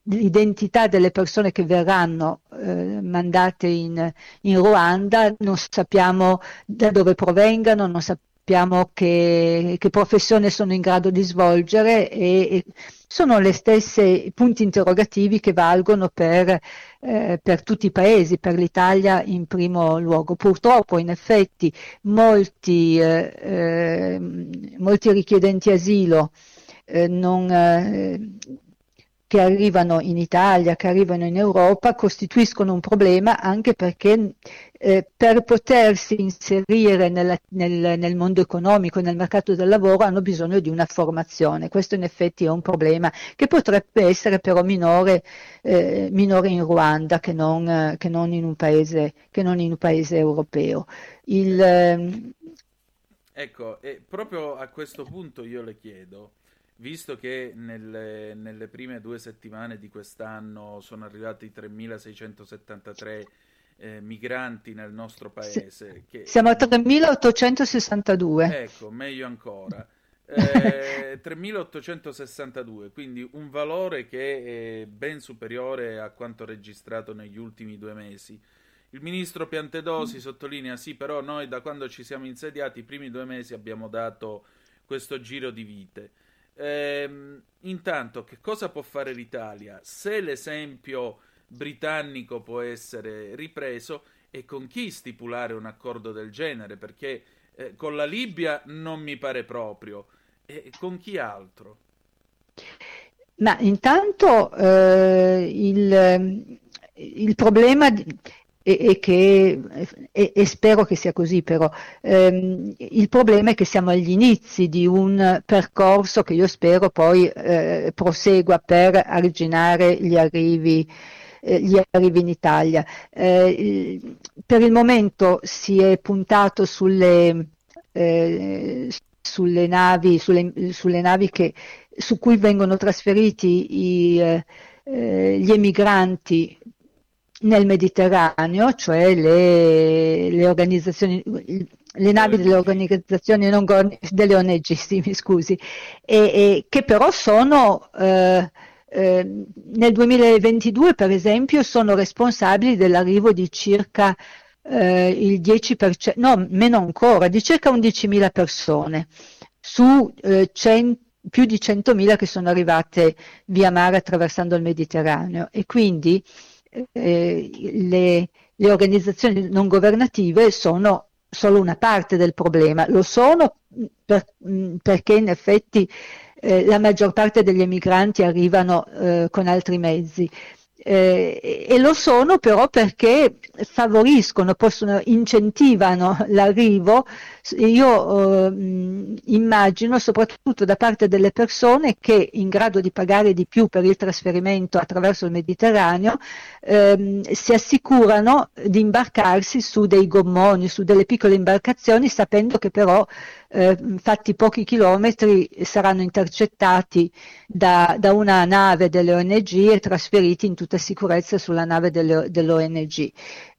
l'identità delle persone che verranno eh, mandate in, in Ruanda, non sappiamo da dove provengano, non sappiamo che, che, professione sono in grado di svolgere e, e sono le stesse punti interrogativi che valgono per, eh, per, tutti i paesi, per l'Italia in primo luogo. Purtroppo in effetti molti, eh, eh, molti richiedenti asilo eh, non, eh, che arrivano in Italia, che arrivano in Europa, costituiscono un problema anche perché eh, per potersi inserire nella, nel, nel, mondo economico, nel mercato del lavoro, hanno bisogno di una formazione. Questo in effetti è un problema che potrebbe essere però minore, eh, minore in Ruanda che non, che, non in un paese, che non in un paese europeo. Il, ehm... Ecco, e proprio a questo punto io le chiedo, visto che nelle, nelle, prime due settimane di quest'anno sono arrivati 3.673 eh, migranti nel nostro paese. Che... Siamo a 3.862. Ecco, meglio ancora. Eh, 3862, quindi un valore che è ben superiore a quanto registrato negli ultimi due mesi. Il ministro Piantedosi sottolinea: sì, però noi da quando ci siamo insediati, i primi due mesi abbiamo dato questo giro di vite. Ehm, intanto, che cosa può fare l'Italia? Se l'esempio britannico può essere ripreso, e con chi stipulare un accordo del genere? Perché eh, con la Libia non mi pare proprio. E con chi altro? Ma intanto eh, il, il, problema è, è che, e, e, spero che sia così però, ehm, il problema è che siamo agli inizi di un percorso che io spero poi eh, prosegua per arginare gli arrivi eh, gli arrivi in Italia. Eh, per il momento si è puntato sulle, eh, sulle navi, sulle, sulle navi che, su cui vengono trasferiti i, eh, gli emigranti nel Mediterraneo, cioè le, le organizzazioni le navi delle organizzazioni non delle ONG, sì, mi scusi, e, e che però sono eh, eh, nel 2022 per esempio sono responsabili dell'arrivo di circa eh, il 10%, no, meno ancora, di circa 11.000 persone su eh, 100, più di 100.000 che sono arrivate via mare attraversando il Mediterraneo. E quindi eh, le, le organizzazioni non governative sono solo una parte del problema, lo sono per, perché in effetti eh, la maggior parte degli emigranti arrivano eh, con altri mezzi. Eh, e lo sono però perché favoriscono, possono, incentivano l'arrivo, io eh, immagino soprattutto da parte delle persone che in grado di pagare di più per il trasferimento attraverso il Mediterraneo ehm, si assicurano di imbarcarsi su dei gommoni, su delle piccole imbarcazioni, sapendo che però eh, fatti pochi chilometri saranno intercettati da, da, una nave delle ONG e trasferiti in tutta sicurezza sulla nave delle, dell'ONG.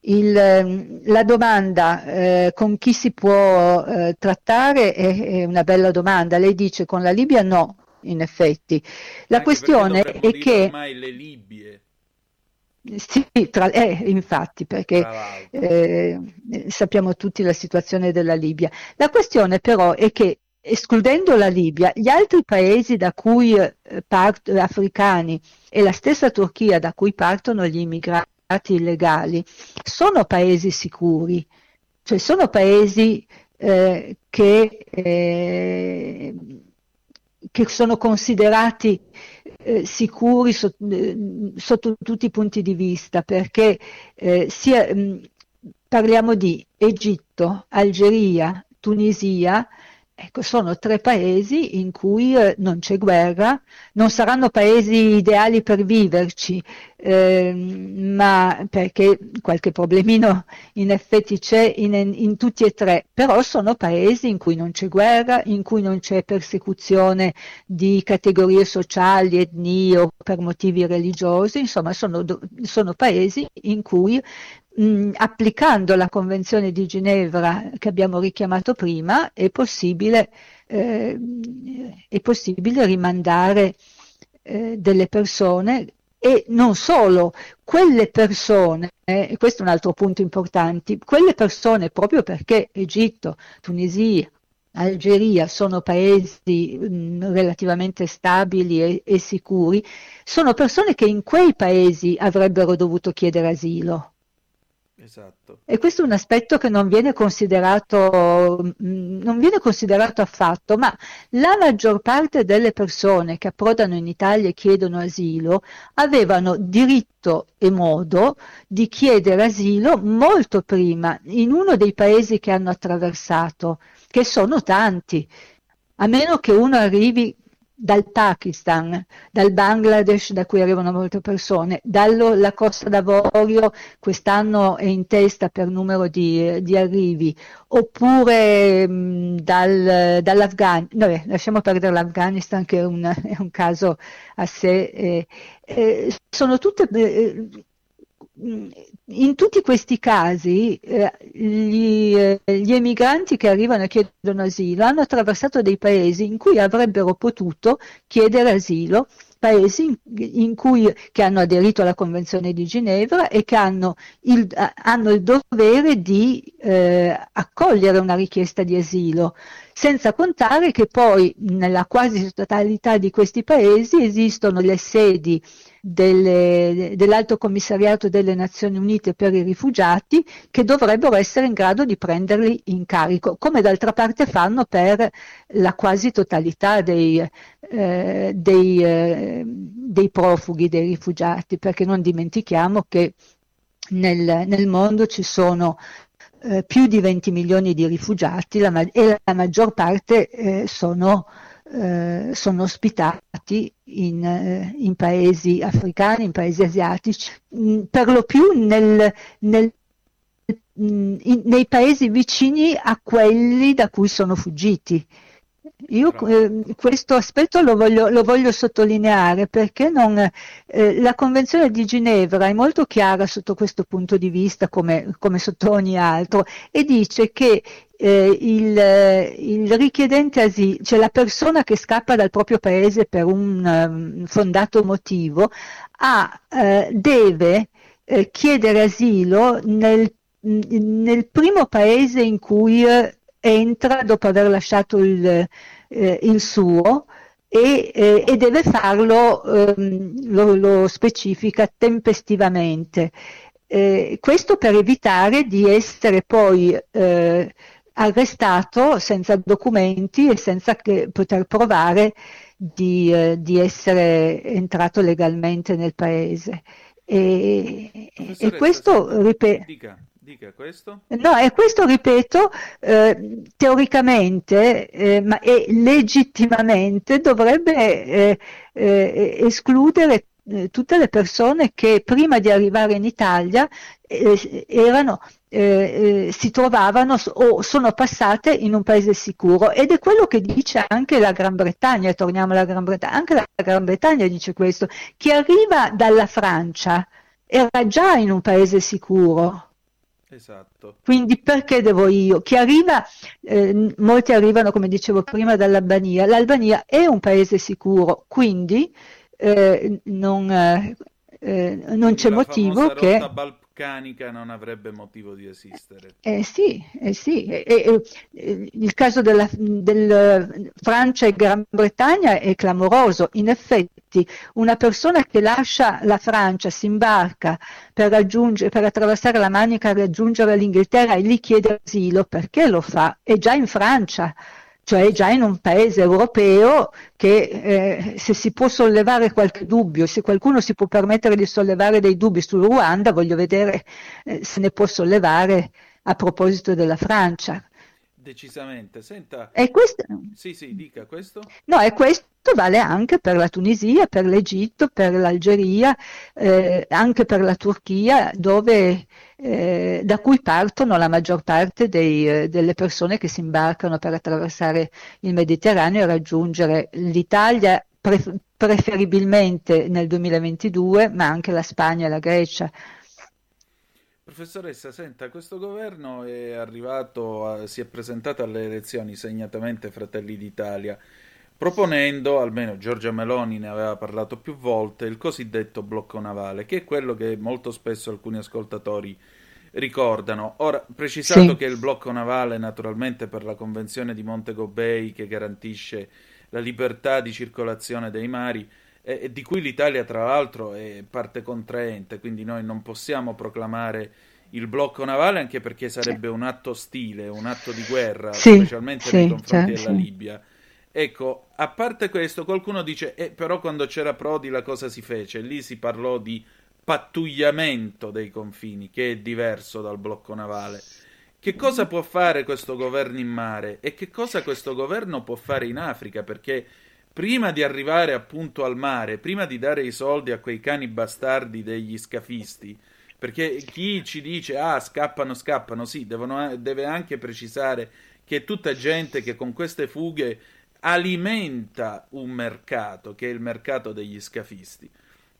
Il, ehm, la domanda eh, con chi si può eh, trattare è, è, una bella domanda. Lei dice con la Libia no, in effetti. La Anche questione è che... Ormai le Libie sì, tra, eh, infatti, perché eh, sappiamo tutti la situazione della Libia. La questione però è che, escludendo la Libia, gli altri paesi da cui eh, part- africani e la stessa Turchia da cui partono gli immigrati illegali. Sono paesi sicuri, cioè sono paesi eh, che, eh, che sono considerati eh, sicuri so, eh, sotto tutti i punti di vista, perché eh, sia, mh, parliamo di Egitto, Algeria, Tunisia, Ecco, sono tre paesi in cui eh, non c'è guerra, non saranno paesi ideali per viverci, eh, ma perché qualche problemino in effetti c'è in, in, tutti e tre, però sono paesi in cui non c'è guerra, in cui non c'è persecuzione di categorie sociali, etnie o per motivi religiosi, insomma sono, sono paesi in cui mh, applicando la Convenzione di Ginevra che abbiamo richiamato prima, è possibile, eh, è possibile rimandare eh, delle persone e non solo, quelle persone, eh, questo è un altro punto importante, quelle persone proprio perché Egitto, Tunisia, Algeria sono paesi mh, relativamente stabili e, e, sicuri, sono persone che in quei paesi avrebbero dovuto chiedere asilo. Esatto. E questo è un aspetto che non viene considerato, mm, non viene considerato affatto, ma la maggior parte delle persone che approdano in Italia e chiedono asilo avevano diritto e modo di chiedere asilo molto prima in uno dei paesi che hanno attraversato, che sono tanti. A meno che uno arrivi dal Pakistan, dal Bangladesh da cui arrivano molte persone, dalla Costa d'Avorio quest'anno è in testa per numero di, di arrivi, oppure mh, dal, dall'Afghanistan, vabbè, lasciamo perdere l'Afghanistan che è un, è un caso a sé, eh, eh, sono tutte... Eh, in tutti questi casi eh, gli, eh, gli emigranti che arrivano e chiedono asilo hanno attraversato dei paesi in cui avrebbero potuto chiedere asilo paesi in, in cui, che hanno aderito alla Convenzione di Ginevra e che hanno il, hanno il dovere di eh, accogliere una richiesta di asilo, senza contare che poi nella quasi totalità di questi paesi esistono le sedi delle, dell'Alto Commissariato delle Nazioni Unite per i rifugiati che dovrebbero essere in grado di prenderli in carico, come d'altra parte fanno per la quasi totalità dei, eh, dei, eh, dei profughi, dei rifugiati, perché non dimentichiamo che nel, nel mondo ci sono eh, più di 20 milioni di rifugiati la, e la maggior parte eh, sono eh, sono ospitati in, eh, in, paesi africani, in paesi asiatici, mm, per lo più nel, nel, mm, in, nei paesi vicini a quelli da cui sono fuggiti. Io eh, questo aspetto lo voglio, lo voglio sottolineare perché non, eh, la Convenzione di Ginevra è molto chiara sotto questo punto di vista, come, come sotto ogni altro, e dice che eh, il, il, richiedente asilo, cioè la persona che scappa dal proprio paese per un um, fondato motivo, ha, eh, deve eh, chiedere asilo nel, nel, primo paese in cui eh, entra dopo aver lasciato il, eh, il suo. E, eh, e, deve farlo, ehm, lo, lo specifica tempestivamente. questo per evitare di essere poi arrestato senza documenti e senza che, poter provare di, eh, di, essere entrato legalmente nel paese. E, e questo, ripeto... Dica, questo. No, e questo, ripeto, eh, teoricamente eh, ma, e legittimamente dovrebbe eh, eh escludere eh, tutte le persone che prima di arrivare in Italia eh, erano, si trovavano o sono passate in un paese sicuro ed è quello che dice anche la Gran Bretagna, torniamo alla Gran Bretagna, anche la Gran Bretagna dice questo, chi arriva dalla Francia era già in un paese sicuro. Esatto. Quindi perché devo io? Chi arriva, eh, molti arrivano, come dicevo prima, dall'Albania. L'Albania è un paese sicuro, quindi eh, non, eh, non c'è motivo che... balcanica non avrebbe motivo di esistere. Eh sì, eh sì. Eh, il caso della del Francia e Gran Bretagna è clamoroso. In effetti, una persona che lascia la Francia, si imbarca per, per attraversare la Manica e raggiungere l'Inghilterra e lì chiede asilo, perché lo fa? È già in Francia cioè già in un paese europeo che eh, se si può sollevare qualche dubbio, se qualcuno si può permettere di sollevare dei dubbi sul Ruanda, voglio vedere eh, se ne può sollevare a proposito della Francia. Decisamente, senta. E questo... Sì, sì, dica questo. No, e questo vale anche per la Tunisia, per l'Egitto, per l'Algeria, eh, anche per la Turchia, dove, eh, da cui partono la maggior parte dei, eh, delle persone che si imbarcano per attraversare il Mediterraneo e raggiungere l'Italia, pre- preferibilmente nel 2022, ma anche la Spagna e la Grecia. Professoressa, senta, questo governo è arrivato, a, si è presentato alle elezioni, segnatamente Fratelli d'Italia, proponendo, almeno Giorgia Meloni ne aveva parlato più volte, il cosiddetto blocco navale, che è quello che molto spesso alcuni ascoltatori ricordano. Ora, precisato sì. che il blocco navale, naturalmente per la Convenzione di Montego Bay, che garantisce la libertà di circolazione dei mari, e di cui l'Italia tra l'altro è parte contraente, quindi noi non possiamo proclamare il blocco navale anche perché sarebbe un atto ostile, un atto di guerra, sì, specialmente sì, nei confronti cioè, della Libia. Ecco, a parte questo, qualcuno dice, eh, però quando c'era Prodi la cosa si fece, lì si parlò di pattugliamento dei confini, che è diverso dal blocco navale. Che cosa può fare questo governo in mare e che cosa questo governo può fare in Africa? Perché prima di arrivare appunto al mare, prima di dare i soldi a quei cani bastardi degli scafisti, perché chi ci dice ah scappano, scappano, sì, devono, deve anche precisare che è tutta gente che con queste fughe alimenta un mercato, che è il mercato degli scafisti.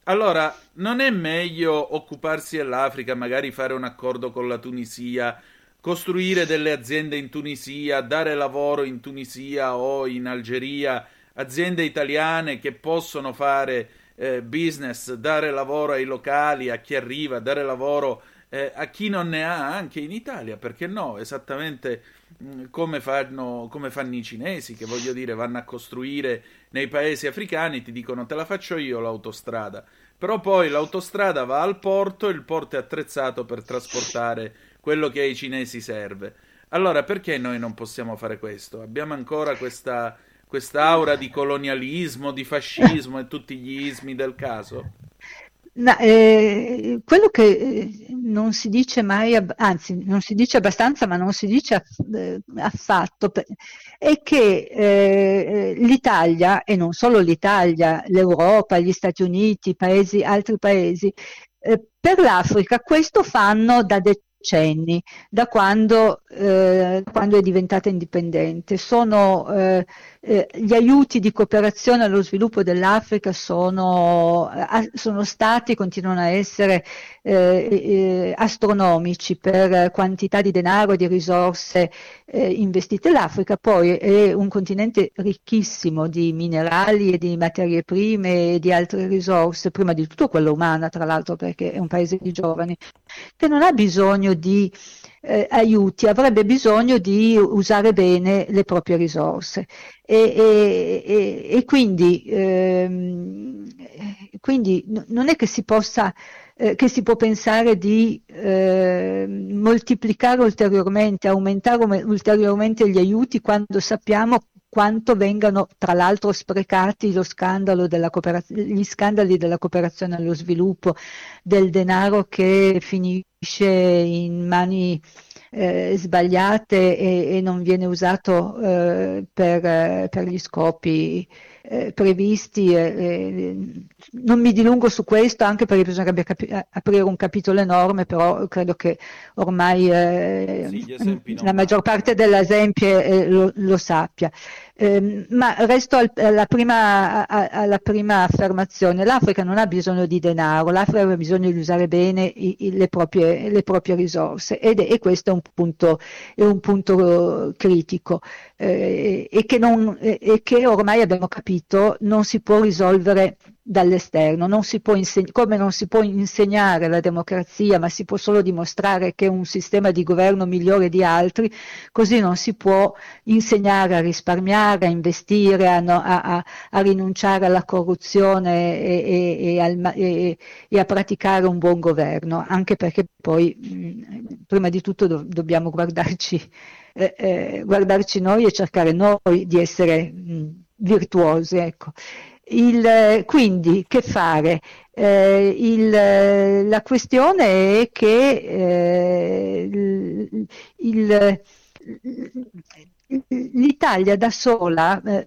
Allora, non è meglio occuparsi dell'Africa, magari fare un accordo con la Tunisia, costruire delle aziende in Tunisia, dare lavoro in Tunisia o in Algeria, aziende italiane che possono fare eh, business, dare lavoro ai locali, a chi arriva, dare lavoro eh, a chi non ne ha anche in Italia, perché no? Esattamente mm, come, fanno, come fanno i cinesi, che voglio dire vanno a costruire nei paesi africani, ti dicono te la faccio io l'autostrada, però poi l'autostrada va al porto e il porto è attrezzato per trasportare quello che ai cinesi serve. Allora, perché noi non possiamo fare questo? Abbiamo ancora questa, quest'aura di colonialismo, di fascismo e tutti gli ismi del caso? No, eh, quello che eh, non si dice mai, anzi non si dice abbastanza, ma non si dice eh, affatto, è che eh, l'Italia, e non solo l'Italia, l'Europa, gli Stati Uniti, paesi, altri paesi, eh, per l'Africa questo fanno da decenni, da quando, eh, quando è diventata indipendente. Sono, eh, eh, gli aiuti di cooperazione allo sviluppo dell'Africa sono, eh, sono stati e continuano a essere eh, eh, astronomici per quantità di denaro e di risorse investite. L'Africa poi è un continente ricchissimo di minerali e di materie prime e di altre risorse, prima di tutto quella umana, tra l'altro perché è un paese di giovani, che non ha bisogno di eh, aiuti, avrebbe bisogno di usare bene le proprie risorse. E, e, e, quindi, ehm, quindi, non è che si possa eh, che si può pensare di eh, moltiplicare ulteriormente, aumentare ulteriormente gli aiuti quando sappiamo quanto vengano tra l'altro sprecati scandalo gli scandali della cooperazione allo sviluppo, del denaro che finisce in mani eh, sbagliate e, e, non viene usato eh, per, per, gli scopi eh, previsti. non mi dilungo su questo anche perché bisognerebbe capi- aprire un capitolo enorme, però credo che ormai eh, sì, la maggior parte dell'esempio eh, lo, lo sappia. Eh, ma resto al, alla, prima, a, alla, prima, affermazione, l'Africa non ha bisogno di denaro, l'Africa ha bisogno di usare bene i, i, le, proprie, le, proprie, risorse ed e questo è un punto, è un punto critico. Eh, e, che non, e che ormai abbiamo capito non si può risolvere dall'esterno, non inseg- come non si può insegnare la democrazia, ma si può solo dimostrare che un sistema di governo migliore di altri, così non si può insegnare a risparmiare, a investire, a, no, a, a rinunciare alla corruzione e, e, e, al, e, a praticare un buon governo, anche perché poi mh, prima di tutto do- dobbiamo guardarci, eh, eh, guardarci, noi e cercare noi di essere mh, virtuosi. Ecco. Il, quindi che fare? Eh, il, la questione è che eh, il, il, l'Italia da sola, eh,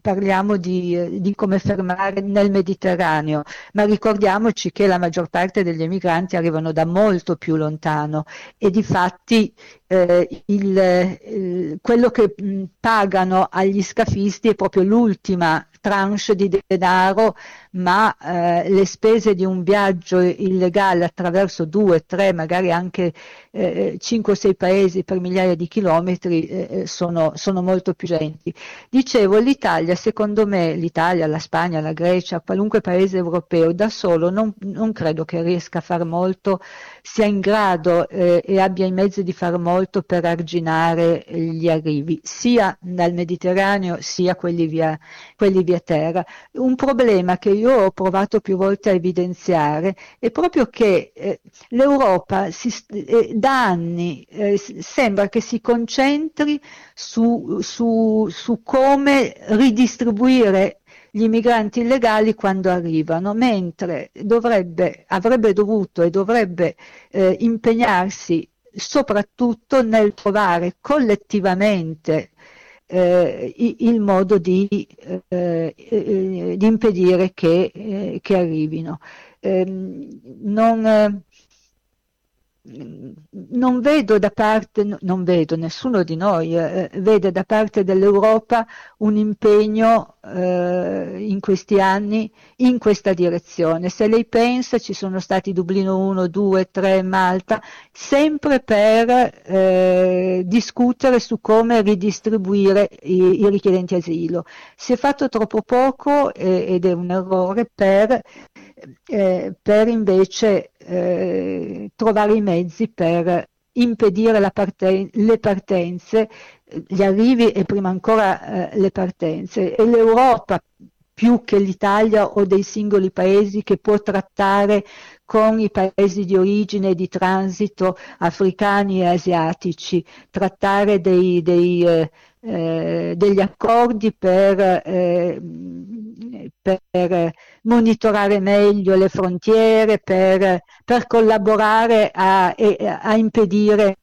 parliamo di, di, come fermare nel Mediterraneo, ma ricordiamoci che la maggior parte degli emigranti arrivano da molto più lontano e di fatti eh, il, quello che mh, pagano agli scafisti è proprio l'ultima tranche di denaro, ma eh, le spese di un viaggio illegale attraverso due, tre, magari anche eh, 5 o 6 paesi per migliaia di chilometri eh, eh, sono, sono, molto più genti. Dicevo, l'Italia, secondo me, l'Italia, la Spagna, la Grecia, qualunque paese europeo da solo non, non credo che riesca a far molto, sia in grado eh, e abbia i mezzi di far molto per arginare gli arrivi, sia dal Mediterraneo sia quelli via, quelli via terra. Un problema che io ho provato più volte a evidenziare è proprio che eh, l'Europa si, eh, da anni eh, sembra che si concentri su, su, su come ridistribuire gli immigranti illegali quando arrivano, mentre dovrebbe, avrebbe dovuto e dovrebbe eh, impegnarsi soprattutto nel trovare collettivamente eh, il modo di, eh, eh, di impedire che, eh, che arrivino. Ehm, non, non vedo da parte, non vedo, nessuno di noi eh, vede da parte dell'Europa un impegno eh, in questi anni in questa direzione. Se lei pensa ci sono stati Dublino 1, 2, 3, Malta, sempre per eh, discutere su come ridistribuire i, i, richiedenti asilo. Si è fatto troppo poco eh, ed è un errore per, eh, per invece eh, trovare i mezzi per impedire parten- le partenze, gli arrivi e prima ancora eh, le partenze. E l'Europa più che l'Italia o dei singoli paesi che può trattare con i paesi di origine e di transito africani e asiatici, trattare dei, dei, eh, degli accordi per, eh, per, monitorare meglio le frontiere, per, per collaborare a, a impedire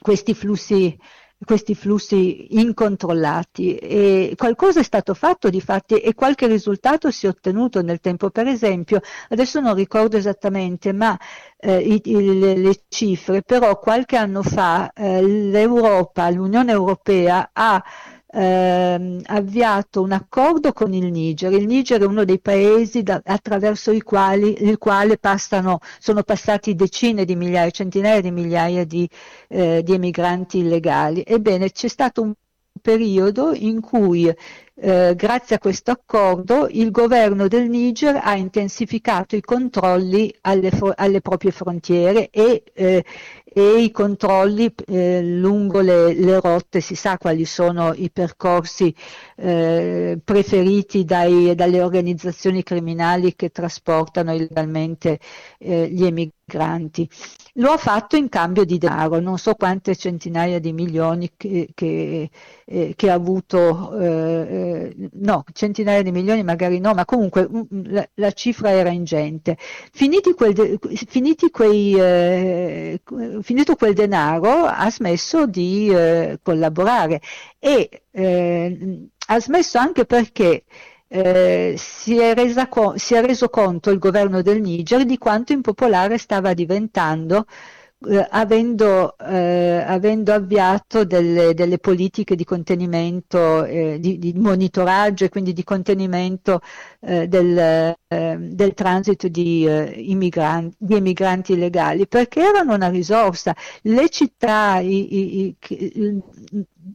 questi flussi questi flussi incontrollati e qualcosa è stato fatto di fatti e qualche risultato si è ottenuto nel tempo. Per esempio, adesso non ricordo esattamente, ma eh, i, i, le cifre, però qualche anno fa eh, l'Europa, l'Unione Europea ha ehm, avviato un accordo con il Niger. Il Niger è uno dei paesi da, attraverso i quali il quale passano, sono passati decine di migliaia, centinaia di migliaia di, eh, di emigranti illegali. Ebbene, c'è stato un periodo in cui eh, grazie a questo accordo il governo del Niger ha intensificato i controlli alle, alle proprie frontiere e, eh, e i controlli eh, lungo le, le, rotte, si sa quali sono i percorsi eh, preferiti dai, dalle organizzazioni criminali che trasportano illegalmente eh, gli emigranti. Lo ha fatto in cambio di denaro, non so quante centinaia di milioni che, che, eh, che ha avuto, eh, eh, no, centinaia di milioni magari no, ma comunque mm, mm, la, la cifra era ingente. Finiti quel, finiti quei, eh, finito quel denaro ha smesso di eh, collaborare e eh, ha smesso anche perché eh, si, è co- si, è reso conto il governo del Niger di quanto impopolare stava diventando eh, avendo, eh, avendo, avviato delle, delle, politiche di contenimento, eh, di, di, monitoraggio e quindi di contenimento eh, del, ehm, del, transito di, immigranti, di, emigranti illegali, perché erano una risorsa. Le città i, i, i,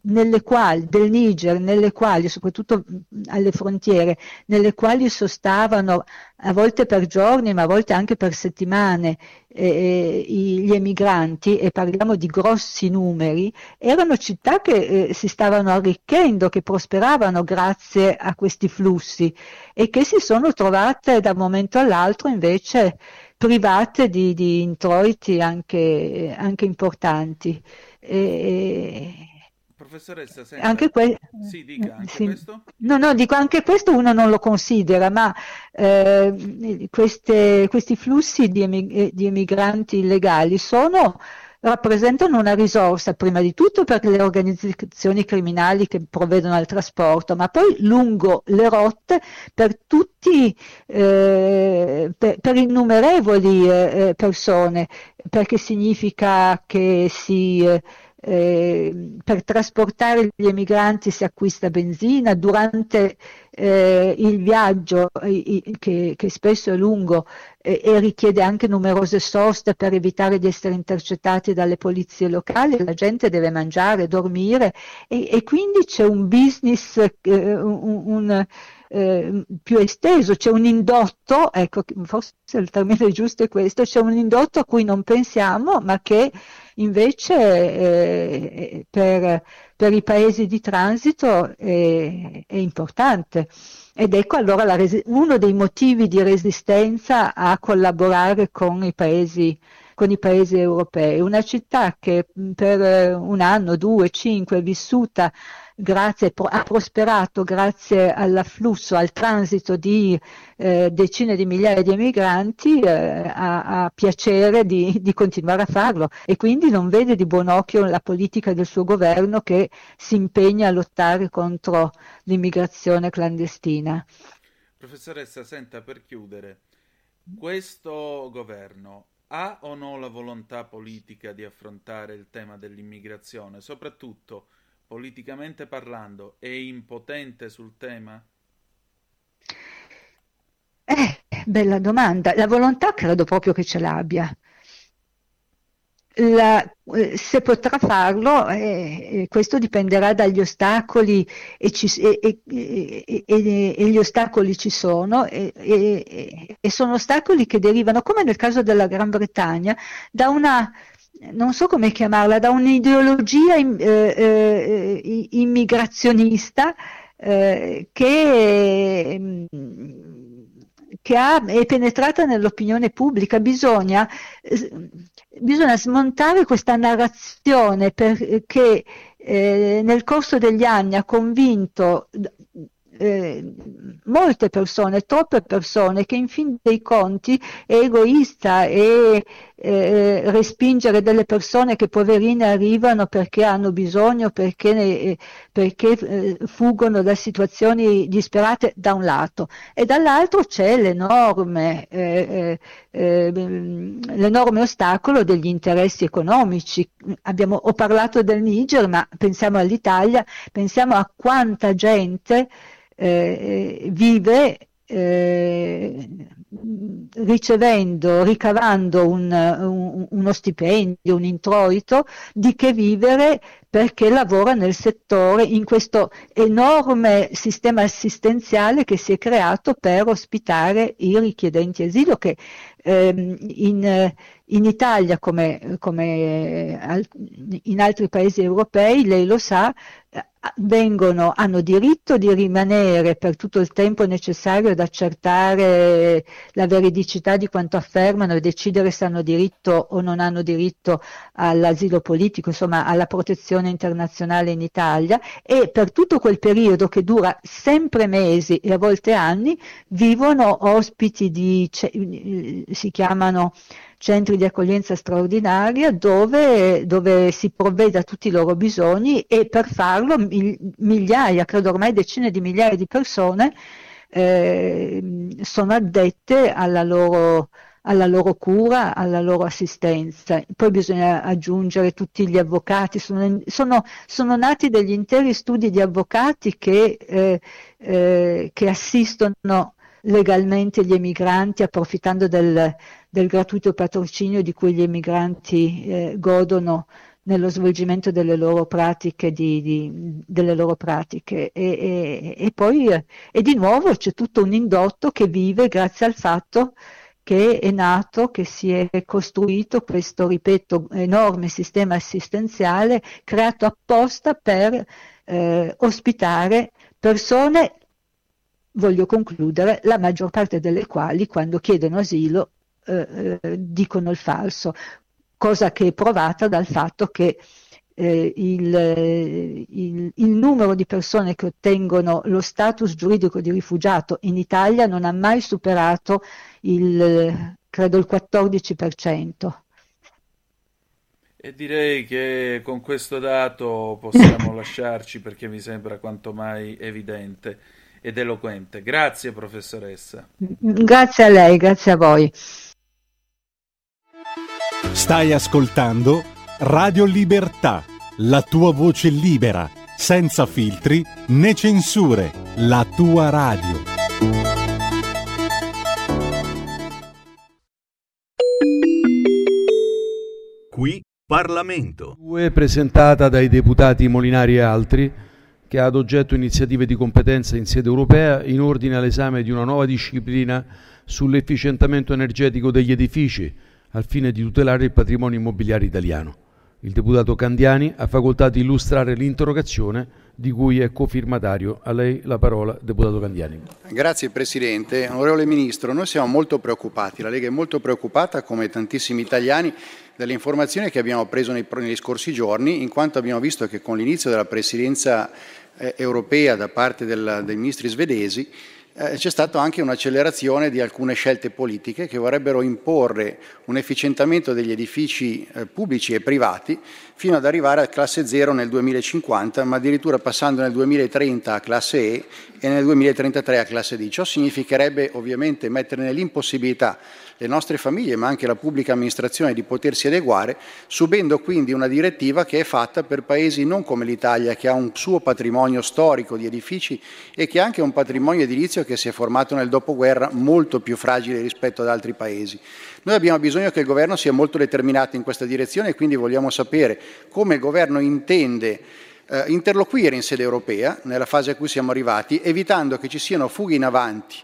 nelle quali, del Niger, nelle quali, soprattutto alle frontiere, nelle quali sostavano a volte per giorni, ma a volte anche per settimane, eh, gli emigranti, e parliamo di grossi numeri, erano città che eh, si stavano arricchendo, che prosperavano grazie a questi flussi e che si sono trovate da un momento all'altro invece private di, di introiti anche, anche importanti. E, Professoressa, senta, anche que- sì, anche sì. questo? No, no, dico anche questo uno non lo considera, ma eh, queste, questi flussi di, emig- di, emigranti illegali sono, rappresentano una risorsa prima di tutto per le organizzazioni criminali che provvedono al trasporto, ma poi lungo le rotte per tutti, eh, per, per, innumerevoli eh, persone, perché significa che si eh, eh, per trasportare gli emigranti si acquista benzina, durante eh, il viaggio eh, che, che, spesso è lungo e richiede anche numerose soste per evitare di essere intercettati dalle polizie locali, la gente deve mangiare, dormire e, e quindi c'è un business, eh, un, un eh, più esteso, c'è un indotto, ecco, forse il termine giusto è questo, c'è un indotto a cui non pensiamo, ma che invece eh, per, per, i paesi di transito è, è importante. Ed ecco allora resi- uno dei motivi di resistenza a collaborare con i paesi con i paesi europei. Una città che per un anno, due, cinque è vissuta grazie, ha prosperato grazie all'afflusso, al transito di eh, decine di migliaia di emigranti, eh, ha, ha, piacere di, di, continuare a farlo e quindi non vede di buon occhio la politica del suo governo che si impegna a lottare contro l'immigrazione clandestina. Professoressa, senta per chiudere, questo governo ha o no la volontà politica di affrontare il tema dell'immigrazione? Soprattutto, politicamente parlando, è impotente sul tema? Eh, bella domanda. La volontà credo proprio che ce l'abbia. La, eh, se potrà farlo, eh, eh, questo dipenderà dagli ostacoli e, ci, e, e, e, gli ostacoli ci sono e, sono ostacoli che derivano, come nel caso della Gran Bretagna, da una, non so come chiamarla, da un'ideologia eh, eh, immigrazionista eh, che mm, che ha, è penetrata nell'opinione pubblica, bisogna, bisogna smontare questa narrazione perché eh, nel corso degli anni ha convinto eh, molte persone, troppe persone, che in fin dei conti è egoista e eh, respingere delle persone che poverine arrivano perché hanno bisogno, perché, eh, perché eh, fuggono da situazioni disperate da un lato e dall'altro c'è l'enorme, eh, eh, l'enorme ostacolo degli interessi economici. Abbiamo, ho parlato del Niger, ma pensiamo all'Italia, pensiamo a quanta gente eh, vive eh, ricevendo, ricavando un, un, uno stipendio, un introito, di che vivere perché lavora nel settore, in questo enorme sistema assistenziale che si è creato per ospitare i richiedenti asilo che ehm, in, in, Italia come, come in altri paesi europei, lei lo sa, vengono, hanno diritto di rimanere per tutto il tempo necessario ad accertare la veridicità di quanto affermano e decidere se hanno diritto o non hanno diritto all'asilo politico, insomma alla protezione internazionale in Italia. E per tutto quel periodo che dura sempre mesi e a volte anni vivono ospiti di, si chiamano centri di accoglienza straordinaria dove, dove, si provvede a tutti i loro bisogni e per farlo migliaia, credo ormai decine di migliaia di persone eh, sono addette alla loro, alla loro cura, alla loro assistenza. Poi bisogna aggiungere tutti gli avvocati, sono, sono, sono nati degli interi studi di avvocati che, eh, eh, che assistono legalmente gli emigranti approfittando del, del gratuito patrocinio di cui gli emigranti eh, godono nello svolgimento delle loro pratiche, di, di, delle loro pratiche. E, e, e poi e di nuovo c'è tutto un indotto che vive grazie al fatto che è nato, che si è costruito questo, ripeto, enorme sistema assistenziale creato apposta per eh, ospitare persone voglio concludere, la maggior parte delle quali quando chiedono asilo eh, eh, dicono il falso, cosa che è provata dal fatto che eh, il, il, il, numero di persone che ottengono lo status giuridico di rifugiato in Italia non ha mai superato il, credo, il 14%. E direi che con questo dato possiamo lasciarci perché mi sembra quanto mai evidente ed eloquente. Grazie professoressa. Grazie a lei, grazie a voi. Stai ascoltando Radio Libertà, la tua voce libera, senza filtri né censure, la tua radio. Qui Parlamento. Presentata dai deputati Molinari e altri che ha ad oggetto iniziative di competenza in sede europea in ordine all'esame di una nuova disciplina sull'efficientamento energetico degli edifici, al fine di tutelare il patrimonio immobiliare italiano. Il deputato Candiani ha facoltà di illustrare l'interrogazione di cui è cofirmatario. A lei la parola, deputato Candiani. Grazie Presidente. Onorevole Ministro, noi siamo molto preoccupati, la Lega è molto preoccupata, come tantissimi italiani, dalle informazioni che abbiamo preso nei, negli scorsi giorni, in quanto abbiamo visto che con l'inizio della Presidenza eh, europea da parte del, dei ministri svedesi eh, c'è stata anche un'accelerazione di alcune scelte politiche che vorrebbero imporre un efficientamento degli edifici eh, pubblici e privati fino ad arrivare a classe 0 nel 2050, ma addirittura passando nel 2030 a classe E e nel 2033 a classe D. Ciò significherebbe ovviamente mettere nell'impossibilità le nostre famiglie, ma anche la pubblica amministrazione di potersi adeguare, subendo quindi una direttiva che è fatta per paesi non come l'Italia, che ha un suo patrimonio storico di edifici e che ha anche un patrimonio edilizio che si è formato nel dopoguerra molto più fragile rispetto ad altri paesi. Noi abbiamo bisogno che il governo sia molto determinato in questa direzione e quindi vogliamo sapere come il governo intende eh, interloquire in sede europea, nella fase a cui siamo arrivati, evitando che ci siano fughe in avanti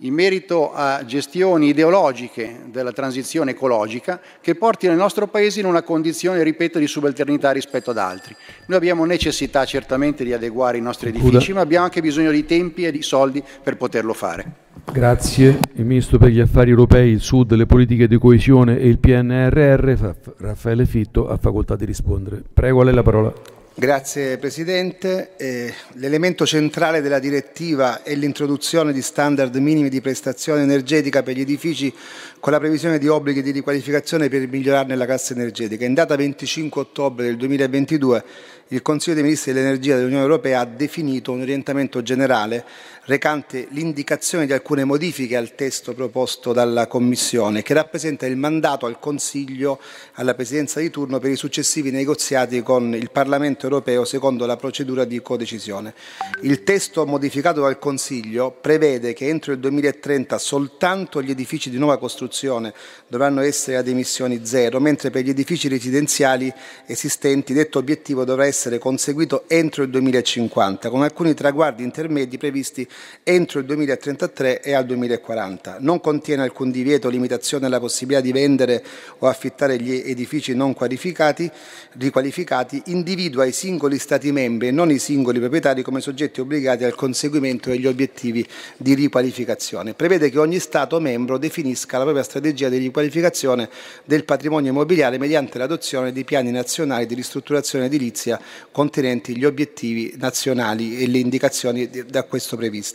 in merito a gestioni ideologiche della transizione ecologica che portino il nostro Paese in una condizione, ripeto, di subalternità rispetto ad altri. Noi abbiamo necessità certamente di adeguare i nostri edifici, ma abbiamo anche bisogno di tempi e di soldi per poterlo fare. Grazie. Il Ministro per gli Affari Europei, il Sud, le politiche di coesione e il PNRR, Raffaele Fitto, ha facoltà di rispondere. Prego, a lei la parola. Grazie Presidente. Eh, l'elemento centrale della direttiva è l'introduzione di standard minimi di prestazione energetica per gli edifici con la previsione di obblighi di riqualificazione per migliorarne la classe energetica. In data 25 ottobre del 2022 il Consiglio dei Ministri dell'Energia dell'Unione Europea ha definito un orientamento generale recante l'indicazione di alcune modifiche al testo proposto dalla Commissione, che rappresenta il mandato al Consiglio, alla Presidenza di turno per i successivi negoziati con il Parlamento europeo secondo la procedura di codecisione. Il testo modificato dal Consiglio prevede che entro il 2030 soltanto gli edifici di nuova costruzione dovranno essere ad emissioni zero, mentre per gli edifici residenziali esistenti detto obiettivo dovrà essere conseguito entro il 2050, con alcuni traguardi intermedi previsti entro il 2033 e al 2040. Non contiene alcun divieto o limitazione alla possibilità di vendere o affittare gli edifici non qualificati, riqualificati, individua i singoli Stati membri e non i singoli proprietari come soggetti obbligati al conseguimento degli obiettivi di riqualificazione. Prevede che ogni Stato membro definisca la propria strategia di riqualificazione del patrimonio immobiliare mediante l'adozione di piani nazionali di ristrutturazione edilizia contenenti gli obiettivi nazionali e le indicazioni da questo previste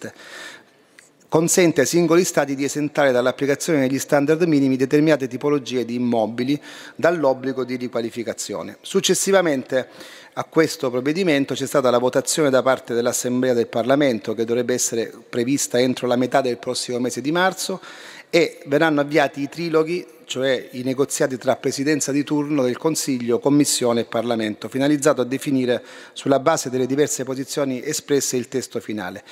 consente ai singoli Stati di esentare dall'applicazione degli standard minimi determinate tipologie di immobili dall'obbligo di riqualificazione. Successivamente a questo provvedimento c'è stata la votazione da parte dell'Assemblea del Parlamento che dovrebbe essere prevista entro la metà del prossimo mese di marzo e verranno avviati i triloghi, cioè i negoziati tra Presidenza di turno del Consiglio, Commissione e Parlamento, finalizzato a definire sulla base delle diverse posizioni espresse il testo finale.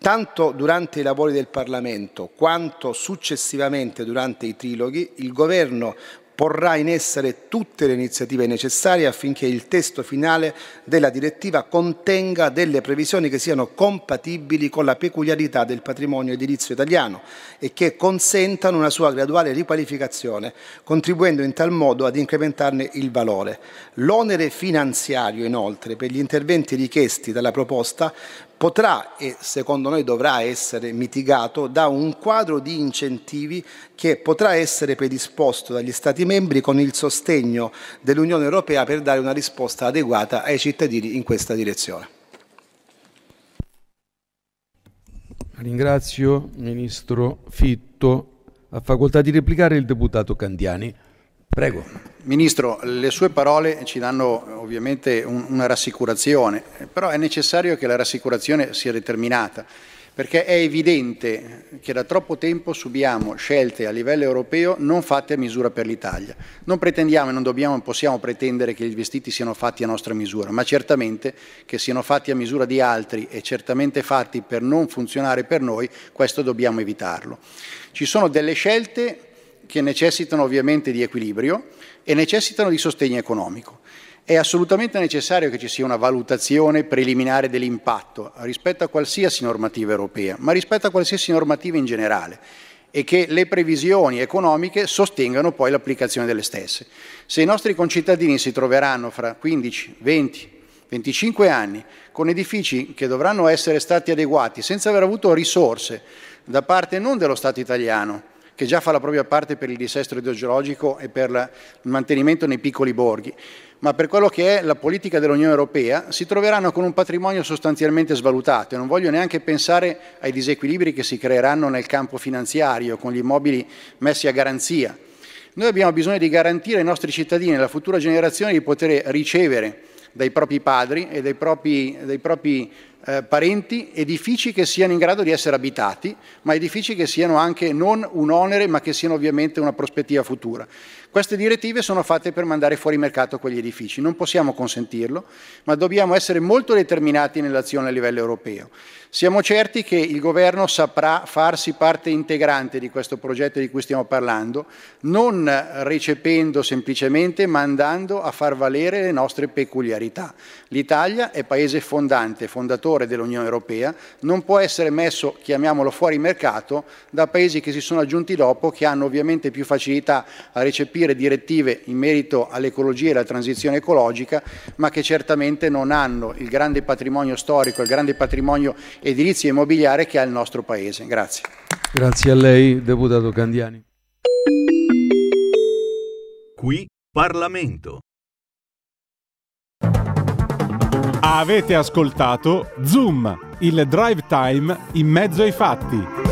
Tanto durante i lavori del Parlamento quanto successivamente durante i triloghi, il Governo porrà in essere tutte le iniziative necessarie affinché il testo finale della direttiva contenga delle previsioni che siano compatibili con la peculiarità del patrimonio edilizio italiano e che consentano una sua graduale riqualificazione, contribuendo in tal modo ad incrementarne il valore. L'onere finanziario, inoltre, per gli interventi richiesti dalla proposta potrà e secondo noi dovrà essere mitigato da un quadro di incentivi che potrà essere predisposto dagli Stati membri con il sostegno dell'Unione Europea per dare una risposta adeguata ai cittadini in questa direzione. Ringrazio Ministro Fitto. Ha facoltà di replicare il deputato Candiani. Prego. Ministro, le sue parole ci danno ovviamente un, una rassicurazione, però è necessario che la rassicurazione sia determinata, perché è evidente che da troppo tempo subiamo scelte a livello europeo non fatte a misura per l'Italia. Non pretendiamo e non dobbiamo e possiamo pretendere che gli vestiti siano fatti a nostra misura, ma certamente che siano fatti a misura di altri e certamente fatti per non funzionare per noi, questo dobbiamo evitarlo. Ci sono delle scelte che necessitano ovviamente di equilibrio e necessitano di sostegno economico. È assolutamente necessario che ci sia una valutazione preliminare dell'impatto rispetto a qualsiasi normativa europea, ma rispetto a qualsiasi normativa in generale e che le previsioni economiche sostengano poi l'applicazione delle stesse. Se i nostri concittadini si troveranno fra 15, 20, 25 anni con edifici che dovranno essere stati adeguati senza aver avuto risorse da parte non dello Stato italiano, che già fa la propria parte per il dissesto idrogeologico e per il mantenimento nei piccoli borghi, ma per quello che è la politica dell'Unione Europea si troveranno con un patrimonio sostanzialmente svalutato e non voglio neanche pensare ai disequilibri che si creeranno nel campo finanziario con gli immobili messi a garanzia. Noi abbiamo bisogno di garantire ai nostri cittadini e alla futura generazione di poter ricevere dai propri padri e dai propri, dai propri eh, parenti edifici che siano in grado di essere abitati, ma edifici che siano anche non un onere, ma che siano ovviamente una prospettiva futura. Queste direttive sono fatte per mandare fuori mercato quegli edifici, non possiamo consentirlo, ma dobbiamo essere molto determinati nell'azione a livello europeo. Siamo certi che il governo saprà farsi parte integrante di questo progetto di cui stiamo parlando, non recependo semplicemente, ma andando a far valere le nostre peculiarità. L'Italia è paese fondante, fondatore dell'Unione Europea, non può essere messo, chiamiamolo fuori mercato, da paesi che si sono aggiunti dopo, che hanno ovviamente più facilità a recepire direttive in merito all'ecologia e alla transizione ecologica, ma che certamente non hanno il grande patrimonio storico, il grande patrimonio edilizia e immobiliare che ha il nostro Paese. Grazie. Grazie a lei, Deputato Candiani. Qui Parlamento. Avete ascoltato Zoom, il drive time in mezzo ai fatti.